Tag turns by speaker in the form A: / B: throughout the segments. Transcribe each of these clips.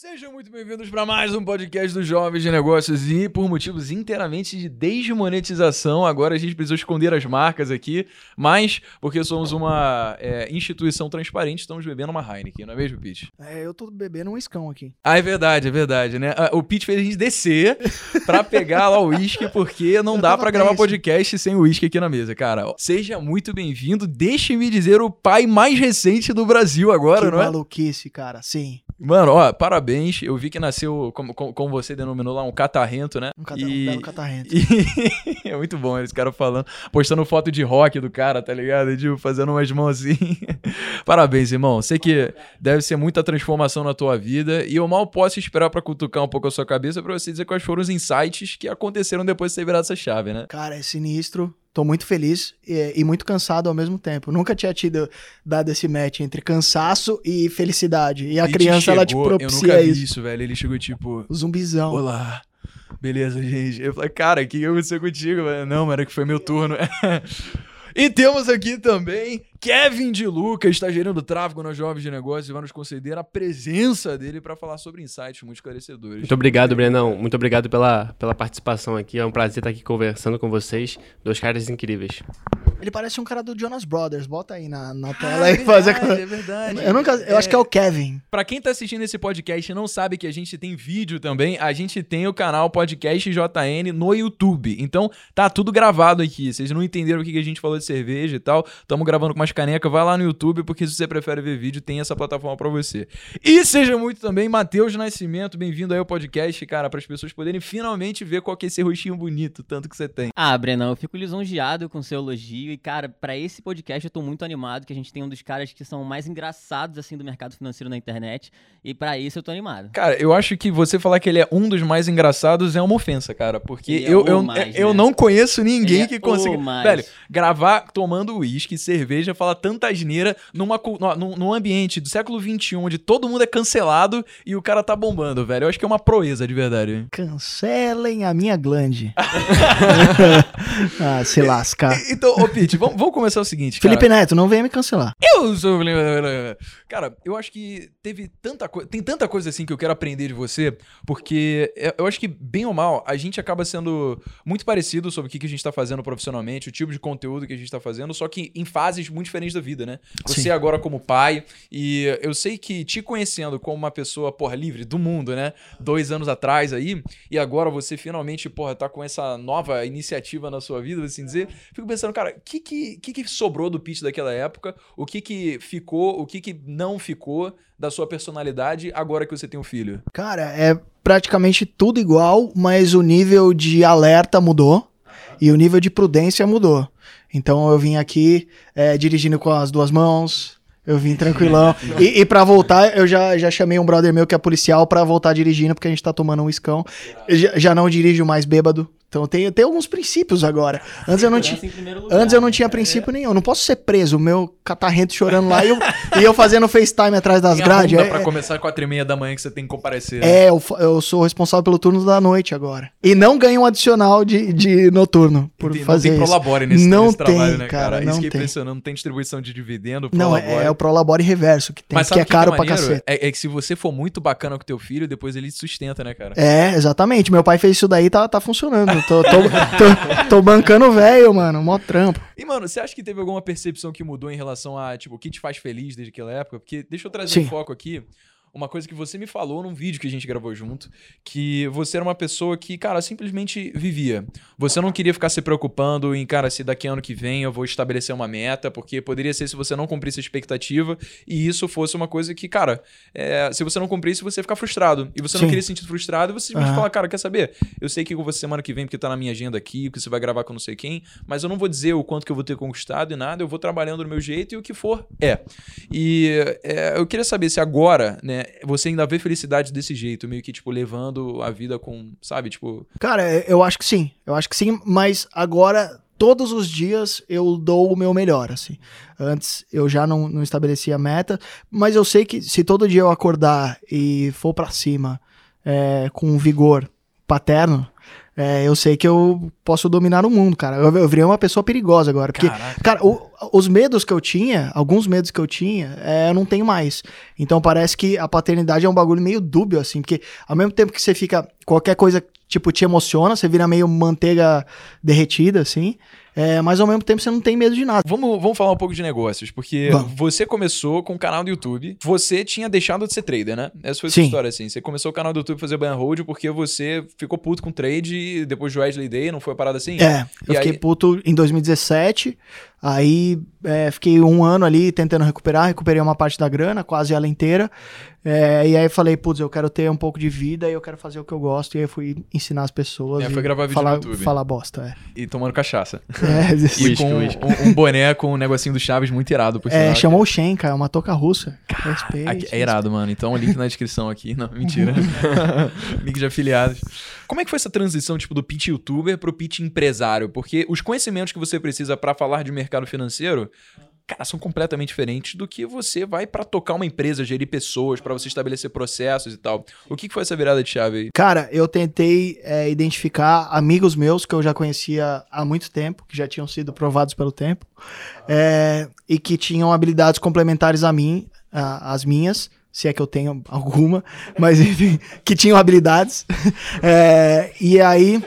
A: Sejam muito bem-vindos para mais um podcast dos Jovens de Negócios e por motivos inteiramente de desmonetização, agora a gente precisou esconder as marcas aqui, mas porque somos uma é, instituição transparente, estamos bebendo uma Heineken, não é mesmo, Pete?
B: É, eu tô bebendo um escão aqui.
A: Ah, é verdade, é verdade, né? Ah, O Pete fez a gente descer pra pegar lá o uísque, porque não
B: Eu
A: dá pra gravar podcast sem o uísque aqui na mesa, cara. Seja muito bem-vindo, deixe-me dizer o pai mais recente do Brasil agora,
B: que
A: não é?
B: maluquice, cara. Sim.
A: Mano, ó, parabéns. Eu vi que nasceu, como, como, você denominou lá, um catarrento, né?
B: Um, cata
A: E-
B: um catarrento.
A: E é muito bom esse cara falando, postando foto de rock do cara, tá ligado? Tipo, fazendo umas mãos assim. Parabéns, irmão. Sei que deve ser muita transformação na tua vida e eu mal posso esperar pra cutucar um pouco a sua cabeça pra você dizer quais foram os insights que aconteceram depois de você virar essa chave, né?
B: Cara, é sinistro. Tô muito feliz e, e muito cansado ao mesmo tempo. Nunca tinha tido dado esse match entre cansaço e felicidade. E a criança, ela te
A: chegou, Eu
B: propicia
A: nunca vi
B: isso.
A: isso, velho. Ele chegou tipo,
B: O zumbizão.
A: Olá. Beleza, gente. Eu falei, cara, o que aconteceu contigo? Não, mano, é que foi meu turno. e temos aqui também Kevin de Lucas, está gerindo tráfego nas Jovens de Negócios e vai nos conceder a presença dele para falar sobre insights muito esclarecedores.
C: Muito obrigado, Brenão. Muito obrigado pela, pela participação aqui. É um prazer estar aqui conversando com vocês. Dois caras incríveis.
B: Ele parece um cara do Jonas Brothers. Bota aí na, na tela
A: Ah, é
B: e faz a
A: verdade, é verdade.
B: Eu nunca. Eu acho que é o Kevin.
A: Pra quem tá assistindo esse podcast e não sabe que a gente tem vídeo também, a gente tem o canal Podcast JN no YouTube. Então tá tudo gravado aqui. Vocês não entenderam o que a gente falou de cerveja e tal. Tamo gravando com umas canecas. Vai lá no YouTube, porque se você prefere ver vídeo, tem essa plataforma pra você. E seja muito também Matheus Nascimento, bem-vindo aí ao podcast, cara, para as pessoas poderem finalmente ver qual que é esse rostinho bonito, tanto que você tem.
D: Ah, Brenão, eu fico lisonjeado com seu elogio. E, cara, pra esse podcast eu tô muito animado, que a gente tem um dos caras que são mais engraçados, assim, do mercado financeiro na internet. E pra isso eu tô animado.
A: Cara, eu acho que você falar que ele é um dos mais engraçados é uma ofensa, cara. Porque
D: Ele é
A: eu, eu,
D: mais,
A: eu
D: né?
A: não conheço ninguém
D: Ele é
A: que
D: o
A: consiga.
D: mais.
A: Velho, gravar tomando uísque, cerveja, falar tanta asneira numa, num, num ambiente do século XXI, onde todo mundo é cancelado e o cara tá bombando, velho. Eu acho que é uma proeza de verdade.
B: Cancelem a minha glande. ah, se lascar.
A: Então, ô Pete, vamos, vamos começar o seguinte, cara.
B: Felipe Neto, não venha me cancelar.
A: Eu sou. Cara, eu acho que teve tanta coisa. Tem tanta coisa assim que eu quero aprender de você, porque eu- eu acho que, bem ou mal, a gente acaba sendo muito parecido sobre o que a gente tá fazendo profissionalmente, o tipo de conteúdo que a gente tá fazendo, só que em fases muito diferentes da vida, né? Você
B: Sim.
A: agora como pai, e eu sei que te conhecendo como uma pessoa, porra, livre do mundo, né? Dois anos atrás aí, e agora você finalmente, porra, tá com essa nova iniciativa na sua vida, assim dizer. Fico pensando, cara, o que que, que que sobrou do pitch daquela época? O que que ficou, o que que não ficou da sua personalidade agora que você tem um filho?
B: Cara, é praticamente tudo igual, mas o nível de alerta mudou e o nível de prudência mudou. Então eu vim aqui é, dirigindo com as duas mãos, eu vim tranquilão. e, e para voltar, eu já, já chamei um brother meu que é policial pra voltar dirigindo, porque a gente tá tomando um escão. Eu já, já não dirijo mais bêbado. Então tem, tem alguns princípios agora. Antes eu não tinha. Antes eu não tinha princípio nenhum. Eu não posso ser preso, o meu catarrento chorando lá e eu, e eu fazendo FaceTime atrás das grades.
A: ronda
B: É,
A: pra
B: é-
A: começar às quatro e meia da manhã que você tem que comparecer. né?
B: é, eu, fa- eu sou responsável pelo turno da noite agora. E não ganho um adicional de, de noturno por
A: Tem-
B: fazer
A: não tem
B: isso.
A: Prolabore nesse,
B: Não
A: nesse trabalho,
B: tem,
A: né,
B: cara,
A: cara?
B: não
A: Isso que é
B: tem.
A: impressionante. Não tem distribuição de dividendo,
B: Não, é,
A: Prolabore.
B: é o Prolabore Reverso que tem,
A: Mas
B: que é
A: que
B: caro
A: que é
B: pra cacete.
A: É, é que se você for muito bacana com teu filho, depois ele te sustenta, né, cara?
B: É, exatamente. Meu pai fez isso daí, tá, tá funcionando. Tô, tô, tô, tô bancando velho, mano. Mó trampo.
A: E, mano, você acha que teve alguma percepção que mudou em relação a, tipo, o que te faz feliz desde aquela época? Porque, deixa eu trazer
B: Sim.
A: um foco aqui. Uma coisa que você me falou num vídeo que a gente gravou junto, que você era uma pessoa que, cara, simplesmente vivia. Você não queria ficar se preocupando em, cara, se daqui ano que vem eu vou estabelecer uma meta, porque poderia ser se você não cumprisse a expectativa e isso fosse uma coisa que, cara, é, se você não cumprisse, você ia ficar frustrado. E você não
B: Sim.
A: queria se sentir frustrado, você simplesmente
B: Aham.
A: fala, cara, quer saber? Eu sei que eu vou semana que vem porque tá na minha agenda aqui, que você vai gravar com não sei quem, mas eu não vou dizer o quanto que eu vou ter conquistado e nada, eu vou trabalhando do meu jeito e o que for é. E é, eu queria saber se agora, né, você ainda vê felicidade desse jeito, meio que, tipo, levando a vida com, sabe, tipo,
B: Cara, é, eu acho que sim. Eu acho que sim, mas agora, todos os dias, eu dou o meu melhor, assim. Antes eu já não, não estabelecia meta, mas eu sei que se todo dia eu acordar e for pra cima é, com vigor paterno, é, eu sei que eu posso dominar o mundo, cara. Eu, eu virei uma pessoa perigosa agora. Porque,
A: Caraca.
B: cara, o- os medos que eu tinha, alguns medos que eu tinha, é, eu não tenho mais. Então parece que a paternidade é um bagulho meio dúbio, assim, porque ao mesmo tempo que você fica. Qualquer coisa, tipo, te emociona, você vira meio manteiga derretida, assim. É, mas ao mesmo tempo você não tem medo de nada.
A: Vamos, vamos falar um pouco de negócios, porque
B: Vamos.
A: você começou com o canal do YouTube. Você tinha deixado de ser trader, né? Essa foi a sua
B: Sim.
A: história, assim. Você começou o canal do YouTube a fazer buy and hold porque você ficou puto com trade e depois do Wesley Day, não foi uma parada assim?
B: É, eu
A: E
B: fiquei
A: aí-
B: puto em 2017. Aí é, fiquei um ano ali tentando recuperar, recuperei uma parte da grana, quase ela inteira. É, e aí falei, putz, eu quero ter um pouco de vida e eu quero fazer o que eu gosto. E aí fui ensinar as pessoas.
A: É,
B: e
A: foi gravar vídeo
B: falar,
A: no YouTube.
B: Falar bosta,
A: E tomando cachaça.
B: é. É,
A: E com um, um boné com um negocinho do Chaves muito irado, por
B: é, chamou o Shen, cara, uma toca russa. Respeite.
A: Aqui- é irado, mano. Então, o link na descrição aqui. Não, mentira. link de afiliados. Como é que foi essa transição, tipo, do pitch youtuber pro pitch empresário? Porque os conhecimentos que você precisa pra falar de mercado financeiro, cara, são completamente diferentes do que você vai pra tocar uma empresa, gerir pessoas, pra você estabelecer processos e tal. O que que foi essa virada de chave aí?
B: Cara, eu tentei é, identificar amigos meus que eu já conhecia há muito tempo, que já tinham sido provados pelo tempo, é, e que tinham habilidades complementares a mim, a- as minhas, se é que eu tenho alguma, mas enfim, que tinham habilidades. É, e aí,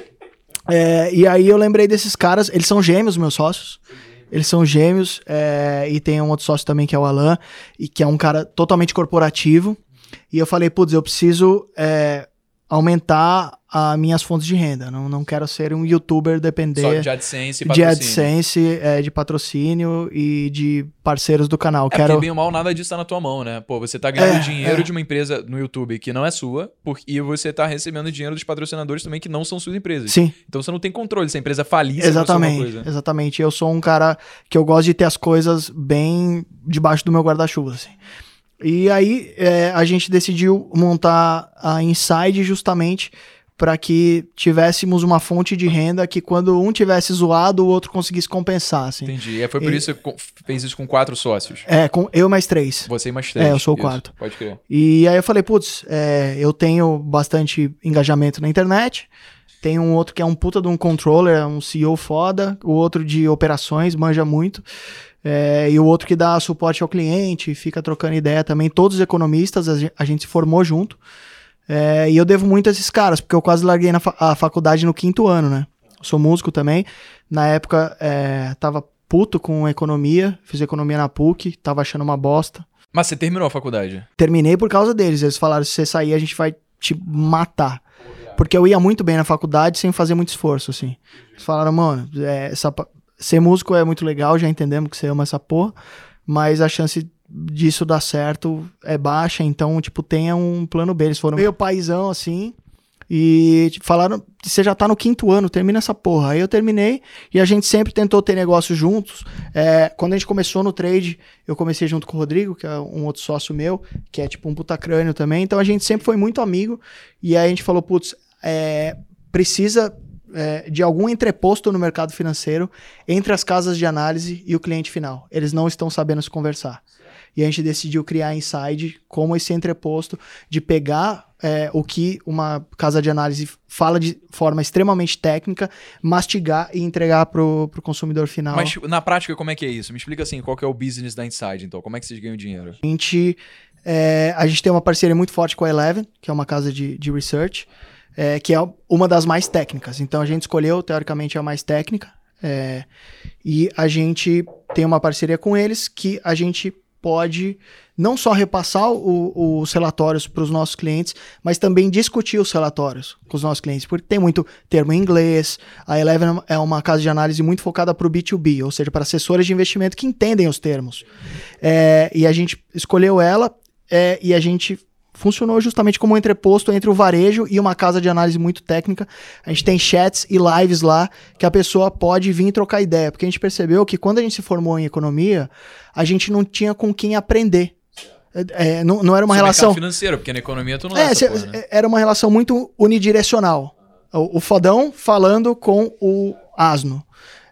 B: é, e aí eu lembrei desses caras, eles são gêmeos, meus sócios. Eles são gêmeos, é, e tem um outro sócio também que é o Alan, e que é um cara totalmente corporativo. E eu falei, putz, eu preciso é, aumentar as minhas fontes de renda. Não, não quero ser um youtuber depender
A: Só de AdSense e
B: de
A: patrocínio.
B: AdSense, é, de patrocínio e de parceiros do canal.
A: É
B: quero...
A: bem ou mal nada disso tá na tua mão, né? Pô, você tá ganhando
B: É,
A: dinheiro
B: é.
A: de uma empresa no YouTube que não é sua, por- e você tá recebendo dinheiro dos patrocinadores também que não são suas empresas.
B: Sim,
A: Então você não tem controle. Se a empresa falir,
B: exatamente.
A: coisa.
B: Exatamente. Eu sou um cara que eu gosto de ter as coisas bem debaixo do meu guarda-chuva, assim. E aí é, a gente decidiu montar a Inside justamente para que tivéssemos uma fonte de renda que quando um tivesse zoado, o outro conseguisse compensar, assim.
A: Entendi. E foi por
B: E-
A: isso que co- fez isso com quatro sócios.
B: É, com eu mais três.
A: Você mais três.
B: É, eu sou o
A: Isso,
B: quarto.
A: Pode crer.
B: E aí eu falei, putz, é, eu tenho bastante engajamento na internet. Tem um outro que é um puta de um controller, é um CEO foda. O outro de operações, manja muito. É, e o outro que dá suporte ao cliente, fica trocando ideia também. Todos economistas, a gen- a gente se formou junto. É, e eu devo muito a esses caras, porque eu quase larguei na fa- a faculdade no quinto ano, né? Eu sou músico também. Na época, é, tava puto com economia, fiz economia na PUC, tava achando uma bosta.
A: Mas você terminou a faculdade.
B: Terminei por causa deles. Eles falaram: se você sair, a gente vai te matar. Porque eu ia muito bem na faculdade sem fazer muito esforço, assim. Eles falaram, mano, é, essa ser músico é muito legal, já entendemos que você ama essa porra, mas a chance disso dar certo é baixa, então, tipo, tenha um plano B. Eles foram meio paizão, assim, e falaram, você já tá no quinto ano, termina essa porra. Aí eu terminei, e a gente sempre tentou ter negócios juntos. É, quando a gente começou no trade, eu comecei junto com o Rodrigo, que é um outro sócio meu, que é tipo um puta crânio também. Então a gente sempre foi muito amigo. E aí a gente falou, putz, é, precisa é, de algum entreposto no mercado financeiro entre as casas de análise e o cliente final. Eles não estão sabendo se conversar. E a gente decidiu criar a Inside como esse entreposto de pegar é, o que uma casa de análise fala de forma extremamente técnica, mastigar e entregar pro, pro consumidor final.
A: Mas na prática, como é que é isso? Me explica assim, qual que é o business da Inside, então. Como é que vocês ganham dinheiro?
B: A gente, é, a gente tem uma parceria muito forte com a Eleven, que é uma casa de, de research, é, que é uma das mais técnicas. Então a gente escolheu, teoricamente, a mais técnica. é, e a gente tem uma parceria com eles que a gente pode não só repassar o- os relatórios para os nossos clientes, mas também discutir os relatórios com os nossos clientes, porque tem muito termo em inglês. A Eleven é uma casa de análise muito focada para o B2B, ou seja, para assessores de investimento que entendem os termos. É, e a gente escolheu ela é, e a gente funcionou justamente como um entreposto entre o varejo e uma casa de análise muito técnica. A gente tem chats e lives lá que a pessoa pode vir trocar ideia, porque a gente percebeu que quando a gente se formou em economia, a gente não tinha com quem aprender. É, é, não, não era uma
A: Sobre
B: relação.
A: mercado financeiro, porque na economia tu não é,
B: É, cê-
A: porra, né?
B: era uma relação muito unidirecional. O, o fodão falando com o asno.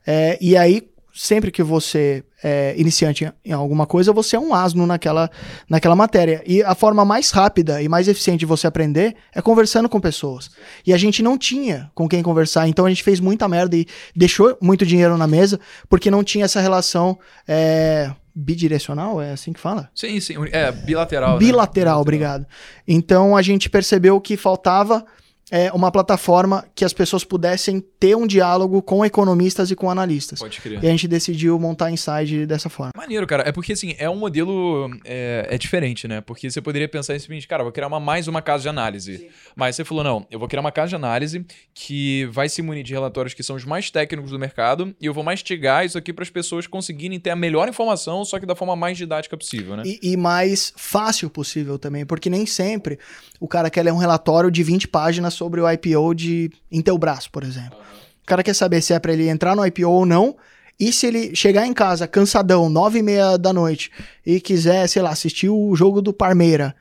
B: É, e aí, sempre que você é, iniciante em- alguma coisa, você é um asno naquela, naquela matéria. E a forma mais rápida e mais eficiente de você aprender é conversando com pessoas. E a gente não tinha com quem conversar, então a gente fez muita merda e deixou muito dinheiro na mesa, porque não tinha essa relação é, bidirecional, é assim que fala?
A: Sim, sim. É, bilateral. né?
B: Bilateral, obrigado. Então a gente percebeu que faltava é, uma plataforma que as pessoas pudessem ter um diálogo com economistas e com analistas.
A: Pode crer.
B: E a gente decidiu montar a Inside dessa forma.
A: Maneiro, cara. É porque, assim, é um modelo é, é diferente, né? Porque você poderia pensar em seguinte, cara, eu vou criar uma, mais uma casa de análise. Mas você falou, não, eu vou criar uma casa de análise que vai se munir de relatórios que são os mais técnicos do mercado e eu vou mastigar isso aqui para as pessoas conseguirem ter a melhor informação, só que da forma mais didática possível, né?
B: E, e mais fácil possível também, porque nem sempre o cara quer ler um relatório de 20 páginas sobre o IPO de Intelbras, por exemplo. O cara quer saber se é para ele entrar no IPO ou não, e se ele chegar em casa cansadão, nove e meia da noite, e quiser, sei lá, assistir o jogo do Parmeira,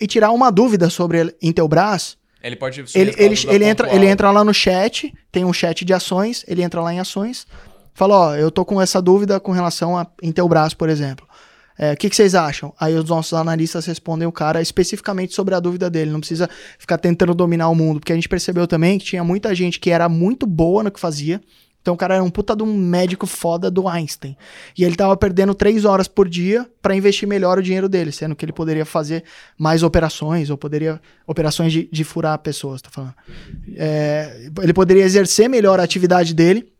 B: e tirar uma dúvida sobre Intelbras,
A: Ele pode...
B: ele, ele, ele, entra,
A: pontual.
B: ele entra lá no chat, tem um chat de ações, ele entra lá em ações, fala, ó, eu tô com essa dúvida com relação a Intelbras, por exemplo. É, O que, que vocês acham? Aí os nossos analistas respondem o cara especificamente sobre a dúvida dele, não precisa ficar tentando dominar o mundo, porque a gente percebeu também que tinha muita gente que era muito boa no que fazia, então o cara era um puta de um médico foda do Einstein. E ele tava perdendo três horas por dia para investir melhor o dinheiro dele, sendo que ele poderia fazer mais operações, ou poderia. Operações de, de furar pessoas, tá falando. É, ele poderia exercer melhor a atividade dele.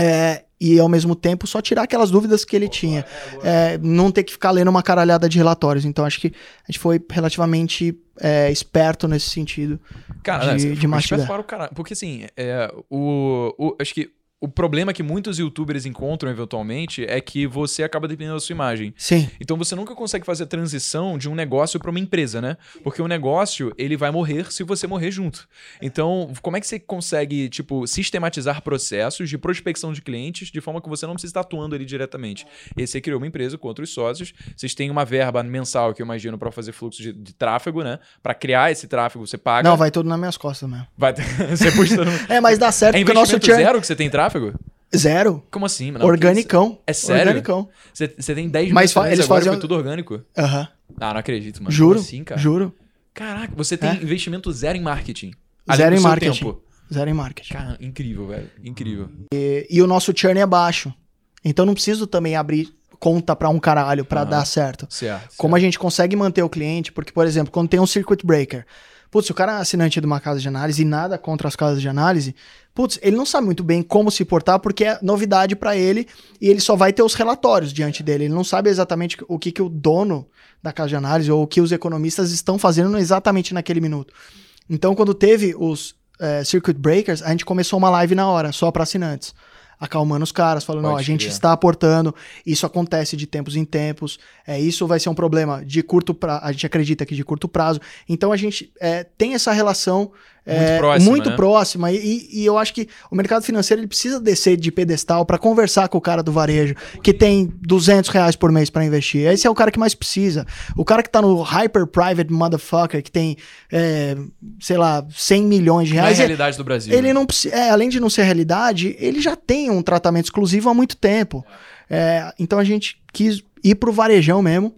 B: é, e ao mesmo tempo só tirar aquelas dúvidas que ele tinha. É, não ter que ficar lendo uma caralhada de relatórios. Então acho que a gente foi relativamente é, esperto nesse sentido.
A: Cara,
B: de-
A: né,
B: de mastigar.
A: para o caralho. Porque assim, é, o, o- acho que o problema que muitos youtubers encontram eventualmente é que você acaba dependendo da sua imagem.
B: Sim.
A: Então você nunca consegue fazer a transição de um negócio para uma empresa, né? Porque o negócio, ele vai morrer se você morrer junto. Então, como é que você consegue, tipo, sistematizar processos de prospecção de clientes de forma que você não precisa estar atuando ali diretamente? E aí você criou uma empresa com outros sócios, vocês têm uma verba mensal que eu imagino para fazer fluxo de, de tráfego, né? Para criar esse tráfego, você paga.
B: Não, vai tudo nas minhas costas mesmo.
A: Vai você puxa.
B: É, mas dá certo
A: É
B: porque o nosso
A: zero que você tem em tráfego?
B: Zero.
A: Como assim? mano?
B: Organicão.
A: É sério?
B: Organicão.
A: Você, tem 10
B: Mas fa-
A: mil
B: eles
A: foi tudo orgânico?
B: Aham.
A: Ah, não acredito, mano.
B: Juro.
A: Como assim, cara?
B: Juro.
A: Caraca, você tem
B: É.
A: investimento zero em marketing.
B: Zero em marketing.
A: tempo.
B: Zero em marketing.
A: Cara, incrível, velho. Incrível.
B: E, e o nosso churn é baixo. Então não preciso também abrir conta pra um caralho pra
A: Aham.
B: dar certo.
A: Certo.
B: Como a gente consegue manter o cliente, porque, por exemplo, quando tem um circuit breaker, putz, se o cara é assinante de uma casa de análise e nada contra as casas de análise, putz, ele não sabe muito bem como se portar porque é novidade pra ele e ele só vai ter os relatórios diante dele. Ele não sabe exatamente o que, que o dono da casa de análise ou o que os economistas estão fazendo exatamente naquele minuto. Então, quando teve os eh, circuit breakers, a gente começou uma live na hora, só para assinantes. Acalmando os caras, falando, ó, a gente
A: crer.
B: está aportando, isso acontece de tempos em tempos, é, isso vai ser um problema de curto prazo, a gente acredita que de curto prazo. Então a gente é, tem essa relação
A: Muito
B: é,
A: próxima,
B: muito
A: né?
B: próxima. E, e eu acho que o mercado financeiro ele precisa descer de pedestal para conversar com o cara do varejo, que tem 200 reais por mês para investir. Esse é o cara que mais precisa. O cara que tá no hyper private motherfucker, que tem, é, sei lá, 100 milhões de
A: Não é a
B: reais.
A: realidade do Brasil.
B: ele
A: né?
B: não é, além de não ser realidade, ele já tem um tratamento exclusivo há muito tempo. É, então a gente quis ir pro varejão mesmo.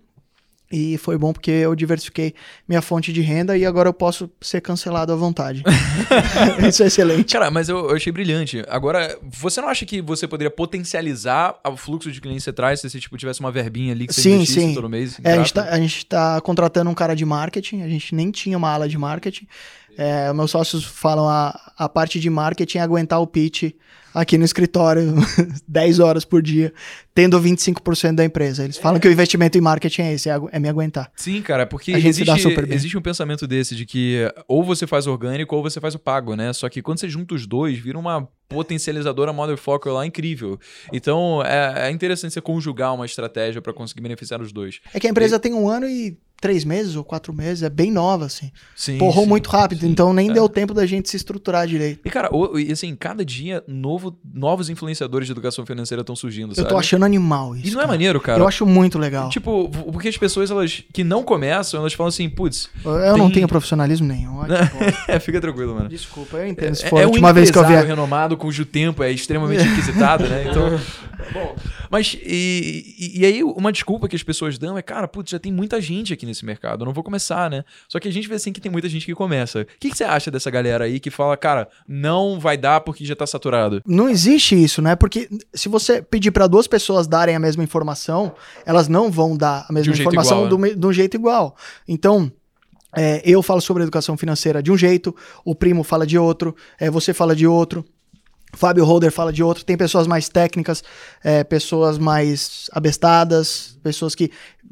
B: E foi bom porque eu diversifiquei minha fonte de renda e agora eu posso ser cancelado à vontade. Isso é excelente.
A: Cara, mas eu, eu achei brilhante. Agora, você não acha que você poderia potencializar o fluxo de clientes que você traz se você tipo, tivesse uma verbinha ali que você
B: Sim, sim.
A: todo mês?
B: É, a, gente tá, a gente tá contratando um cara de marketing, a gente nem tinha uma ala de marketing. É, meus sócios falam a, a parte de marketing é aguentar o pitch aqui no escritório 10 horas por dia, tendo 25% da empresa. Eles falam que o investimento em marketing é esse, é, é me aguentar.
A: Sim, cara, porque existe, existe um pensamento desse de que ou você faz orgânico ou você faz o pago, né? Só que quando você junta os dois, vira uma potencializadora motherfucker lá incrível. Então é, é interessante você conjugar uma estratégia pra conseguir beneficiar os dois.
B: É que a empresa tem um ano e três meses ou quatro meses, é bem nova, assim.
A: Sim.
B: Porrou
A: sim,
B: muito rápido,
A: sim.
B: então nem
A: É.
B: deu tempo da gente se estruturar direito.
A: E, cara, o- e, assim, cada dia novo, novos influenciadores de educação financeira estão surgindo,
B: Eu
A: sabe?
B: tô achando animal isso.
A: E não é
B: cara.
A: maneiro, cara?
B: Eu acho muito legal.
A: Tipo, porque as pessoas elas que não começam, elas falam assim, putz,
B: eu não
A: tem-
B: tenho profissionalismo nenhum.
A: É, fica tranquilo, mano.
B: Desculpa, eu entendo. Se
A: É,
B: for
A: é
B: a
A: um
B: última vez que eu vier.
A: renomado cujo tempo é extremamente requisitado, né? Então, bom, Mas, e, e, aí, uma desculpa que as pessoas dão é, cara, putz, já tem muita gente aqui nesse mercado, eu não vou começar, né? Só que a gente vê assim que tem muita gente que começa. O que, que você acha dessa galera aí que fala, cara, não vai dar porque já tá saturado?
B: Não existe isso, né? Porque se você pedir para duas pessoas darem a mesma informação, elas não vão dar a mesma
A: um
B: informação
A: igual,
B: do me- de um jeito igual. Então, é, eu falo sobre educação financeira de um jeito, o primo fala de outro, é, você fala de outro. Fábio Holder fala de outro, tem pessoas mais técnicas, é, pessoas mais abestadas, pessoas que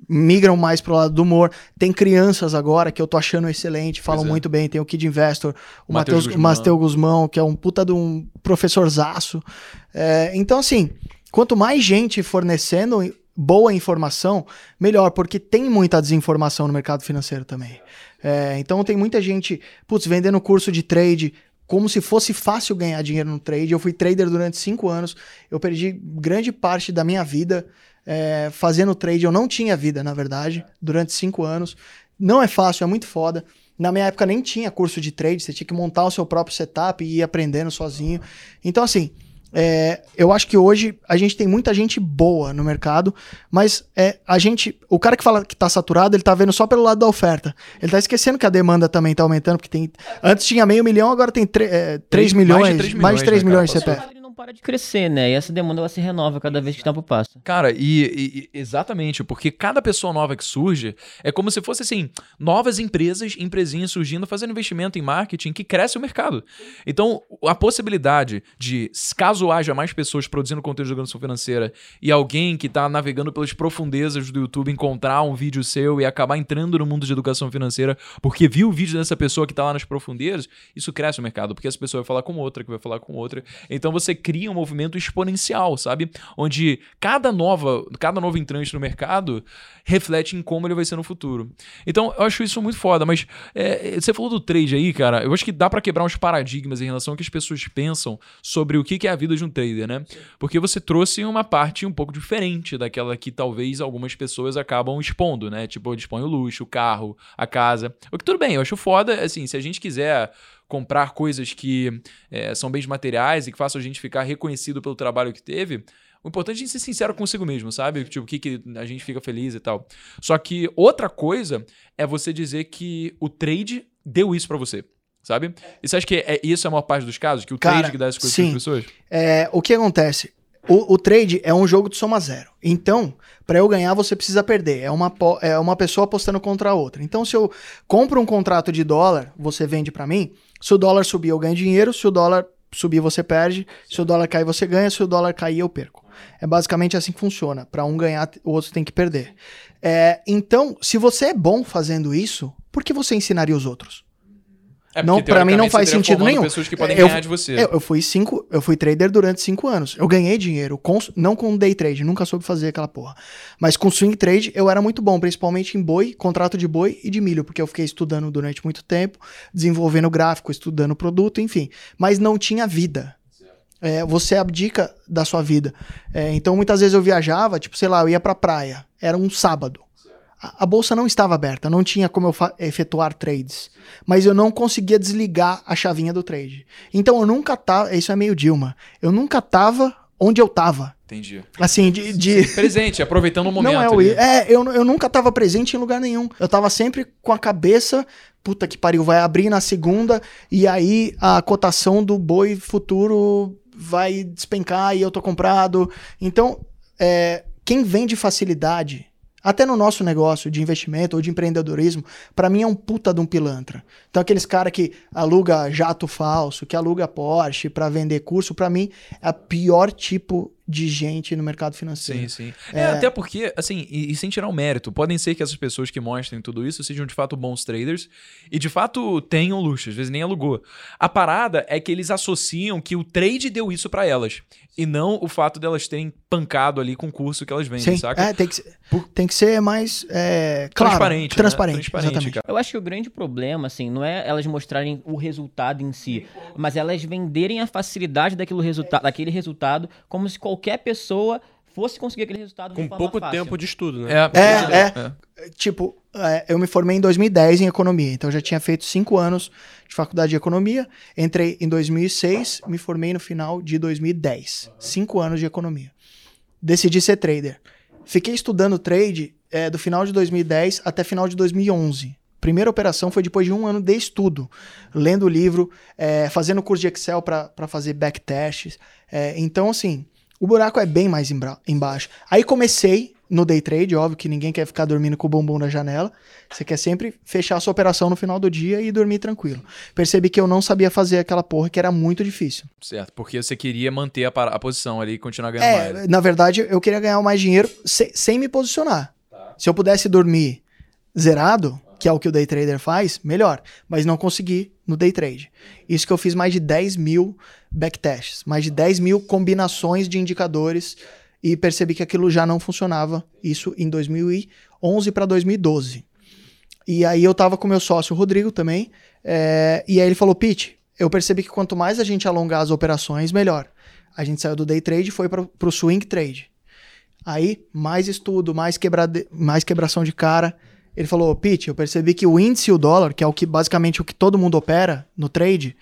B: migram mais pro lado do humor. Tem crianças agora que eu tô achando excelente, falam
A: é.
B: muito bem. Tem o Kid Investor, o
A: Matheus Guzmão.
B: Guzmão, que é um puta de um professorzaço. É, então, assim, quanto mais gente fornecendo boa informação, melhor, porque tem muita desinformação no mercado financeiro também. É, então, tem muita gente, putz, vendendo curso de trade como se fosse fácil ganhar dinheiro no trade. Eu fui trader durante cinco anos, eu perdi grande parte da minha vida é, fazendo trade. Eu não tinha vida, na verdade, durante cinco anos. Não é fácil, é muito foda. Na minha época nem tinha curso de trade, você tinha que montar o seu próprio setup e ir aprendendo sozinho. Então, assim, é, eu acho que hoje a gente tem muita gente boa no mercado, mas é, a gente. O cara que fala que tá saturado, ele tá vendo só pelo lado da oferta. Ele tá esquecendo que a demanda também tá aumentando, porque tem. Antes tinha meio milhão, agora tem 3
A: Três-
B: milhões.
A: mais de três
B: Mais de 3
A: milhões,
B: milhões,
A: né,
B: de
D: para de crescer, né? E essa demanda ela se renova cada vez que o tempo passa.
A: Cara, e, e- exatamente, porque cada pessoa nova que surge é como se fosse assim, novas empresas, empresinhas surgindo, fazendo investimento em marketing que cresce o mercado. Então, a possibilidade de, caso haja mais pessoas produzindo conteúdo de educação financeira e alguém que tá navegando pelas profundezas do YouTube encontrar um vídeo seu e acabar entrando no mundo de educação financeira porque viu o vídeo dessa pessoa que tá lá nas profundezas, isso cresce o mercado, porque essa pessoa vai falar com outra, que vai falar com outra. Então você cria um movimento exponencial, sabe? Onde cada nova, cada novo entrante no mercado reflete em como ele vai ser no futuro. Então, eu acho isso muito foda, mas é, você falou do trade aí, cara, eu acho que dá pra quebrar uns paradigmas em relação ao que as pessoas pensam sobre o que é a vida de um trader, né? Porque você trouxe uma parte um pouco diferente daquela que talvez algumas pessoas acabam expondo, né? Tipo, ele expõe o luxo, o carro, a casa. O que tudo bem, eu acho foda, assim, se a gente quiser comprar coisas que é, são bens materiais e que façam a gente ficar reconhecido pelo trabalho que teve, o importante é a gente ser sincero consigo mesmo, sabe? Tipo, o que, que a gente fica feliz e tal. Só que outra coisa é você dizer que o trade deu isso pra você, sabe? E você acha que é, isso é a maior parte dos casos? Que o
B: Cara,
A: trade que dá essas coisas para pessoas?
B: É, o que acontece? O, o trade é um jogo de soma zero. Então, para eu ganhar, você precisa perder. É uma, é uma pessoa apostando contra a outra. Então, se eu compro um contrato de dólar, você vende para mim. Se o dólar subir, eu ganho dinheiro. Se o dólar subir, você perde. Se o dólar cair, você ganha. Se o dólar cair, eu perco. É basicamente assim que funciona. Para um ganhar, o outro tem que perder. É, então, se você é bom fazendo isso, por que você ensinaria os outros?
A: É
B: Não, pra mim não faz sentido nenhum.
A: pessoas que podem
B: Eu-
A: ganhar de você.
B: Eu, eu fui cinco, eu fui trader durante cinco anos. Eu ganhei dinheiro, com- não com day trade, nunca soube fazer aquela porra. Mas com swing trade eu era muito bom, principalmente em boi, contrato de boi e de milho, porque eu fiquei estudando durante muito tempo, desenvolvendo gráfico, estudando produto, enfim. Mas não tinha vida. É, você abdica da sua vida. É, então muitas vezes eu viajava, tipo, sei lá, eu ia pra praia. Era um sábado. A, bolsa não estava aberta, não tinha como eu efetuar trades. Mas eu não conseguia desligar a chavinha do trade. Então eu nunca tava. Isso é meio Dilma. Eu nunca tava onde eu tava.
A: Entendi.
B: Assim, de. de-
A: Presente, aproveitando o momento.
B: não é o. É, eu, eu nunca tava presente em lugar nenhum. Eu tava sempre com a cabeça. Puta que pariu, vai abrir na segunda e aí a cotação do boi futuro vai despencar e eu tô comprado. Então, é, quem vende facilidade, até no nosso negócio de investimento ou de empreendedorismo, pra mim é um puta de um pilantra. Então, aqueles cara que aluga jato falso, que aluga Porsche pra vender curso, pra mim é o pior tipo de gente no mercado financeiro.
A: Sim, sim. É, até porque, assim, e, e sem tirar o mérito, podem ser que essas pessoas que mostrem tudo isso sejam de fato bons traders e de fato tenham luxo, às vezes nem alugou. A parada é que eles associam que o trade deu isso pra elas e não o fato delas terem pancado ali com o curso que elas vendem,
B: Sim,
A: saca?
B: é, tem que ser, tem que ser mais é, claro,
A: transparente. né?
B: transparente,
A: Transparente,
B: exatamente.
A: cara.
D: Eu acho que o grande problema, assim, não é elas mostrarem o resultado em si, mas elas venderem a facilidade daquilo resulta daquele resultado como se qualquer pessoa fosse conseguir aquele resultado de
C: Com
D: forma
C: pouco
D: fácil.
C: tempo de estudo, né?
A: É,
B: É, é. Tipo, é, eu me formei em 2010 em economia, então eu já tinha feito cinco anos de faculdade de economia. Entrei em 2006, me formei no final de 2010. Cinco anos de economia. decidi ser trader. Fiquei estudando trade é, do final de 2010 até final de 2011. Primeira operação foi depois de um ano de estudo, lendo o livro, é, fazendo curso de Excel para fazer backtests. É, então, assim, o buraco é bem mais embaixo. Aí comecei no day trade, óbvio que ninguém quer ficar dormindo com o bumbum na janela. Você quer sempre fechar a sua operação no final do dia e dormir tranquilo. Percebi que eu não sabia fazer aquela porra que era muito difícil.
A: Certo, porque você queria manter a, a posição ali e continuar ganhando mais.
B: É, na verdade, eu queria ganhar mais dinheiro se- sem me posicionar. Se eu pudesse dormir zerado, que é o que o day trader faz, melhor. Mas não consegui no day trade. Isso que eu fiz mais de 10 mil backtests, mais de 10 mil combinações de indicadores e percebi que aquilo já não funcionava. Isso em 2011 para 2012. E aí eu tava com meu sócio, o Rodrigo, também. é, e aí ele falou, Pete, eu percebi que quanto mais a gente alongar as operações, melhor. A gente saiu do day trade e foi para pro swing trade. Aí, mais estudo, mais, quebrade... mais quebração de cara. Ele falou, Pete, eu percebi que o índice e o dólar, que é o que basicamente o que todo mundo opera no trade,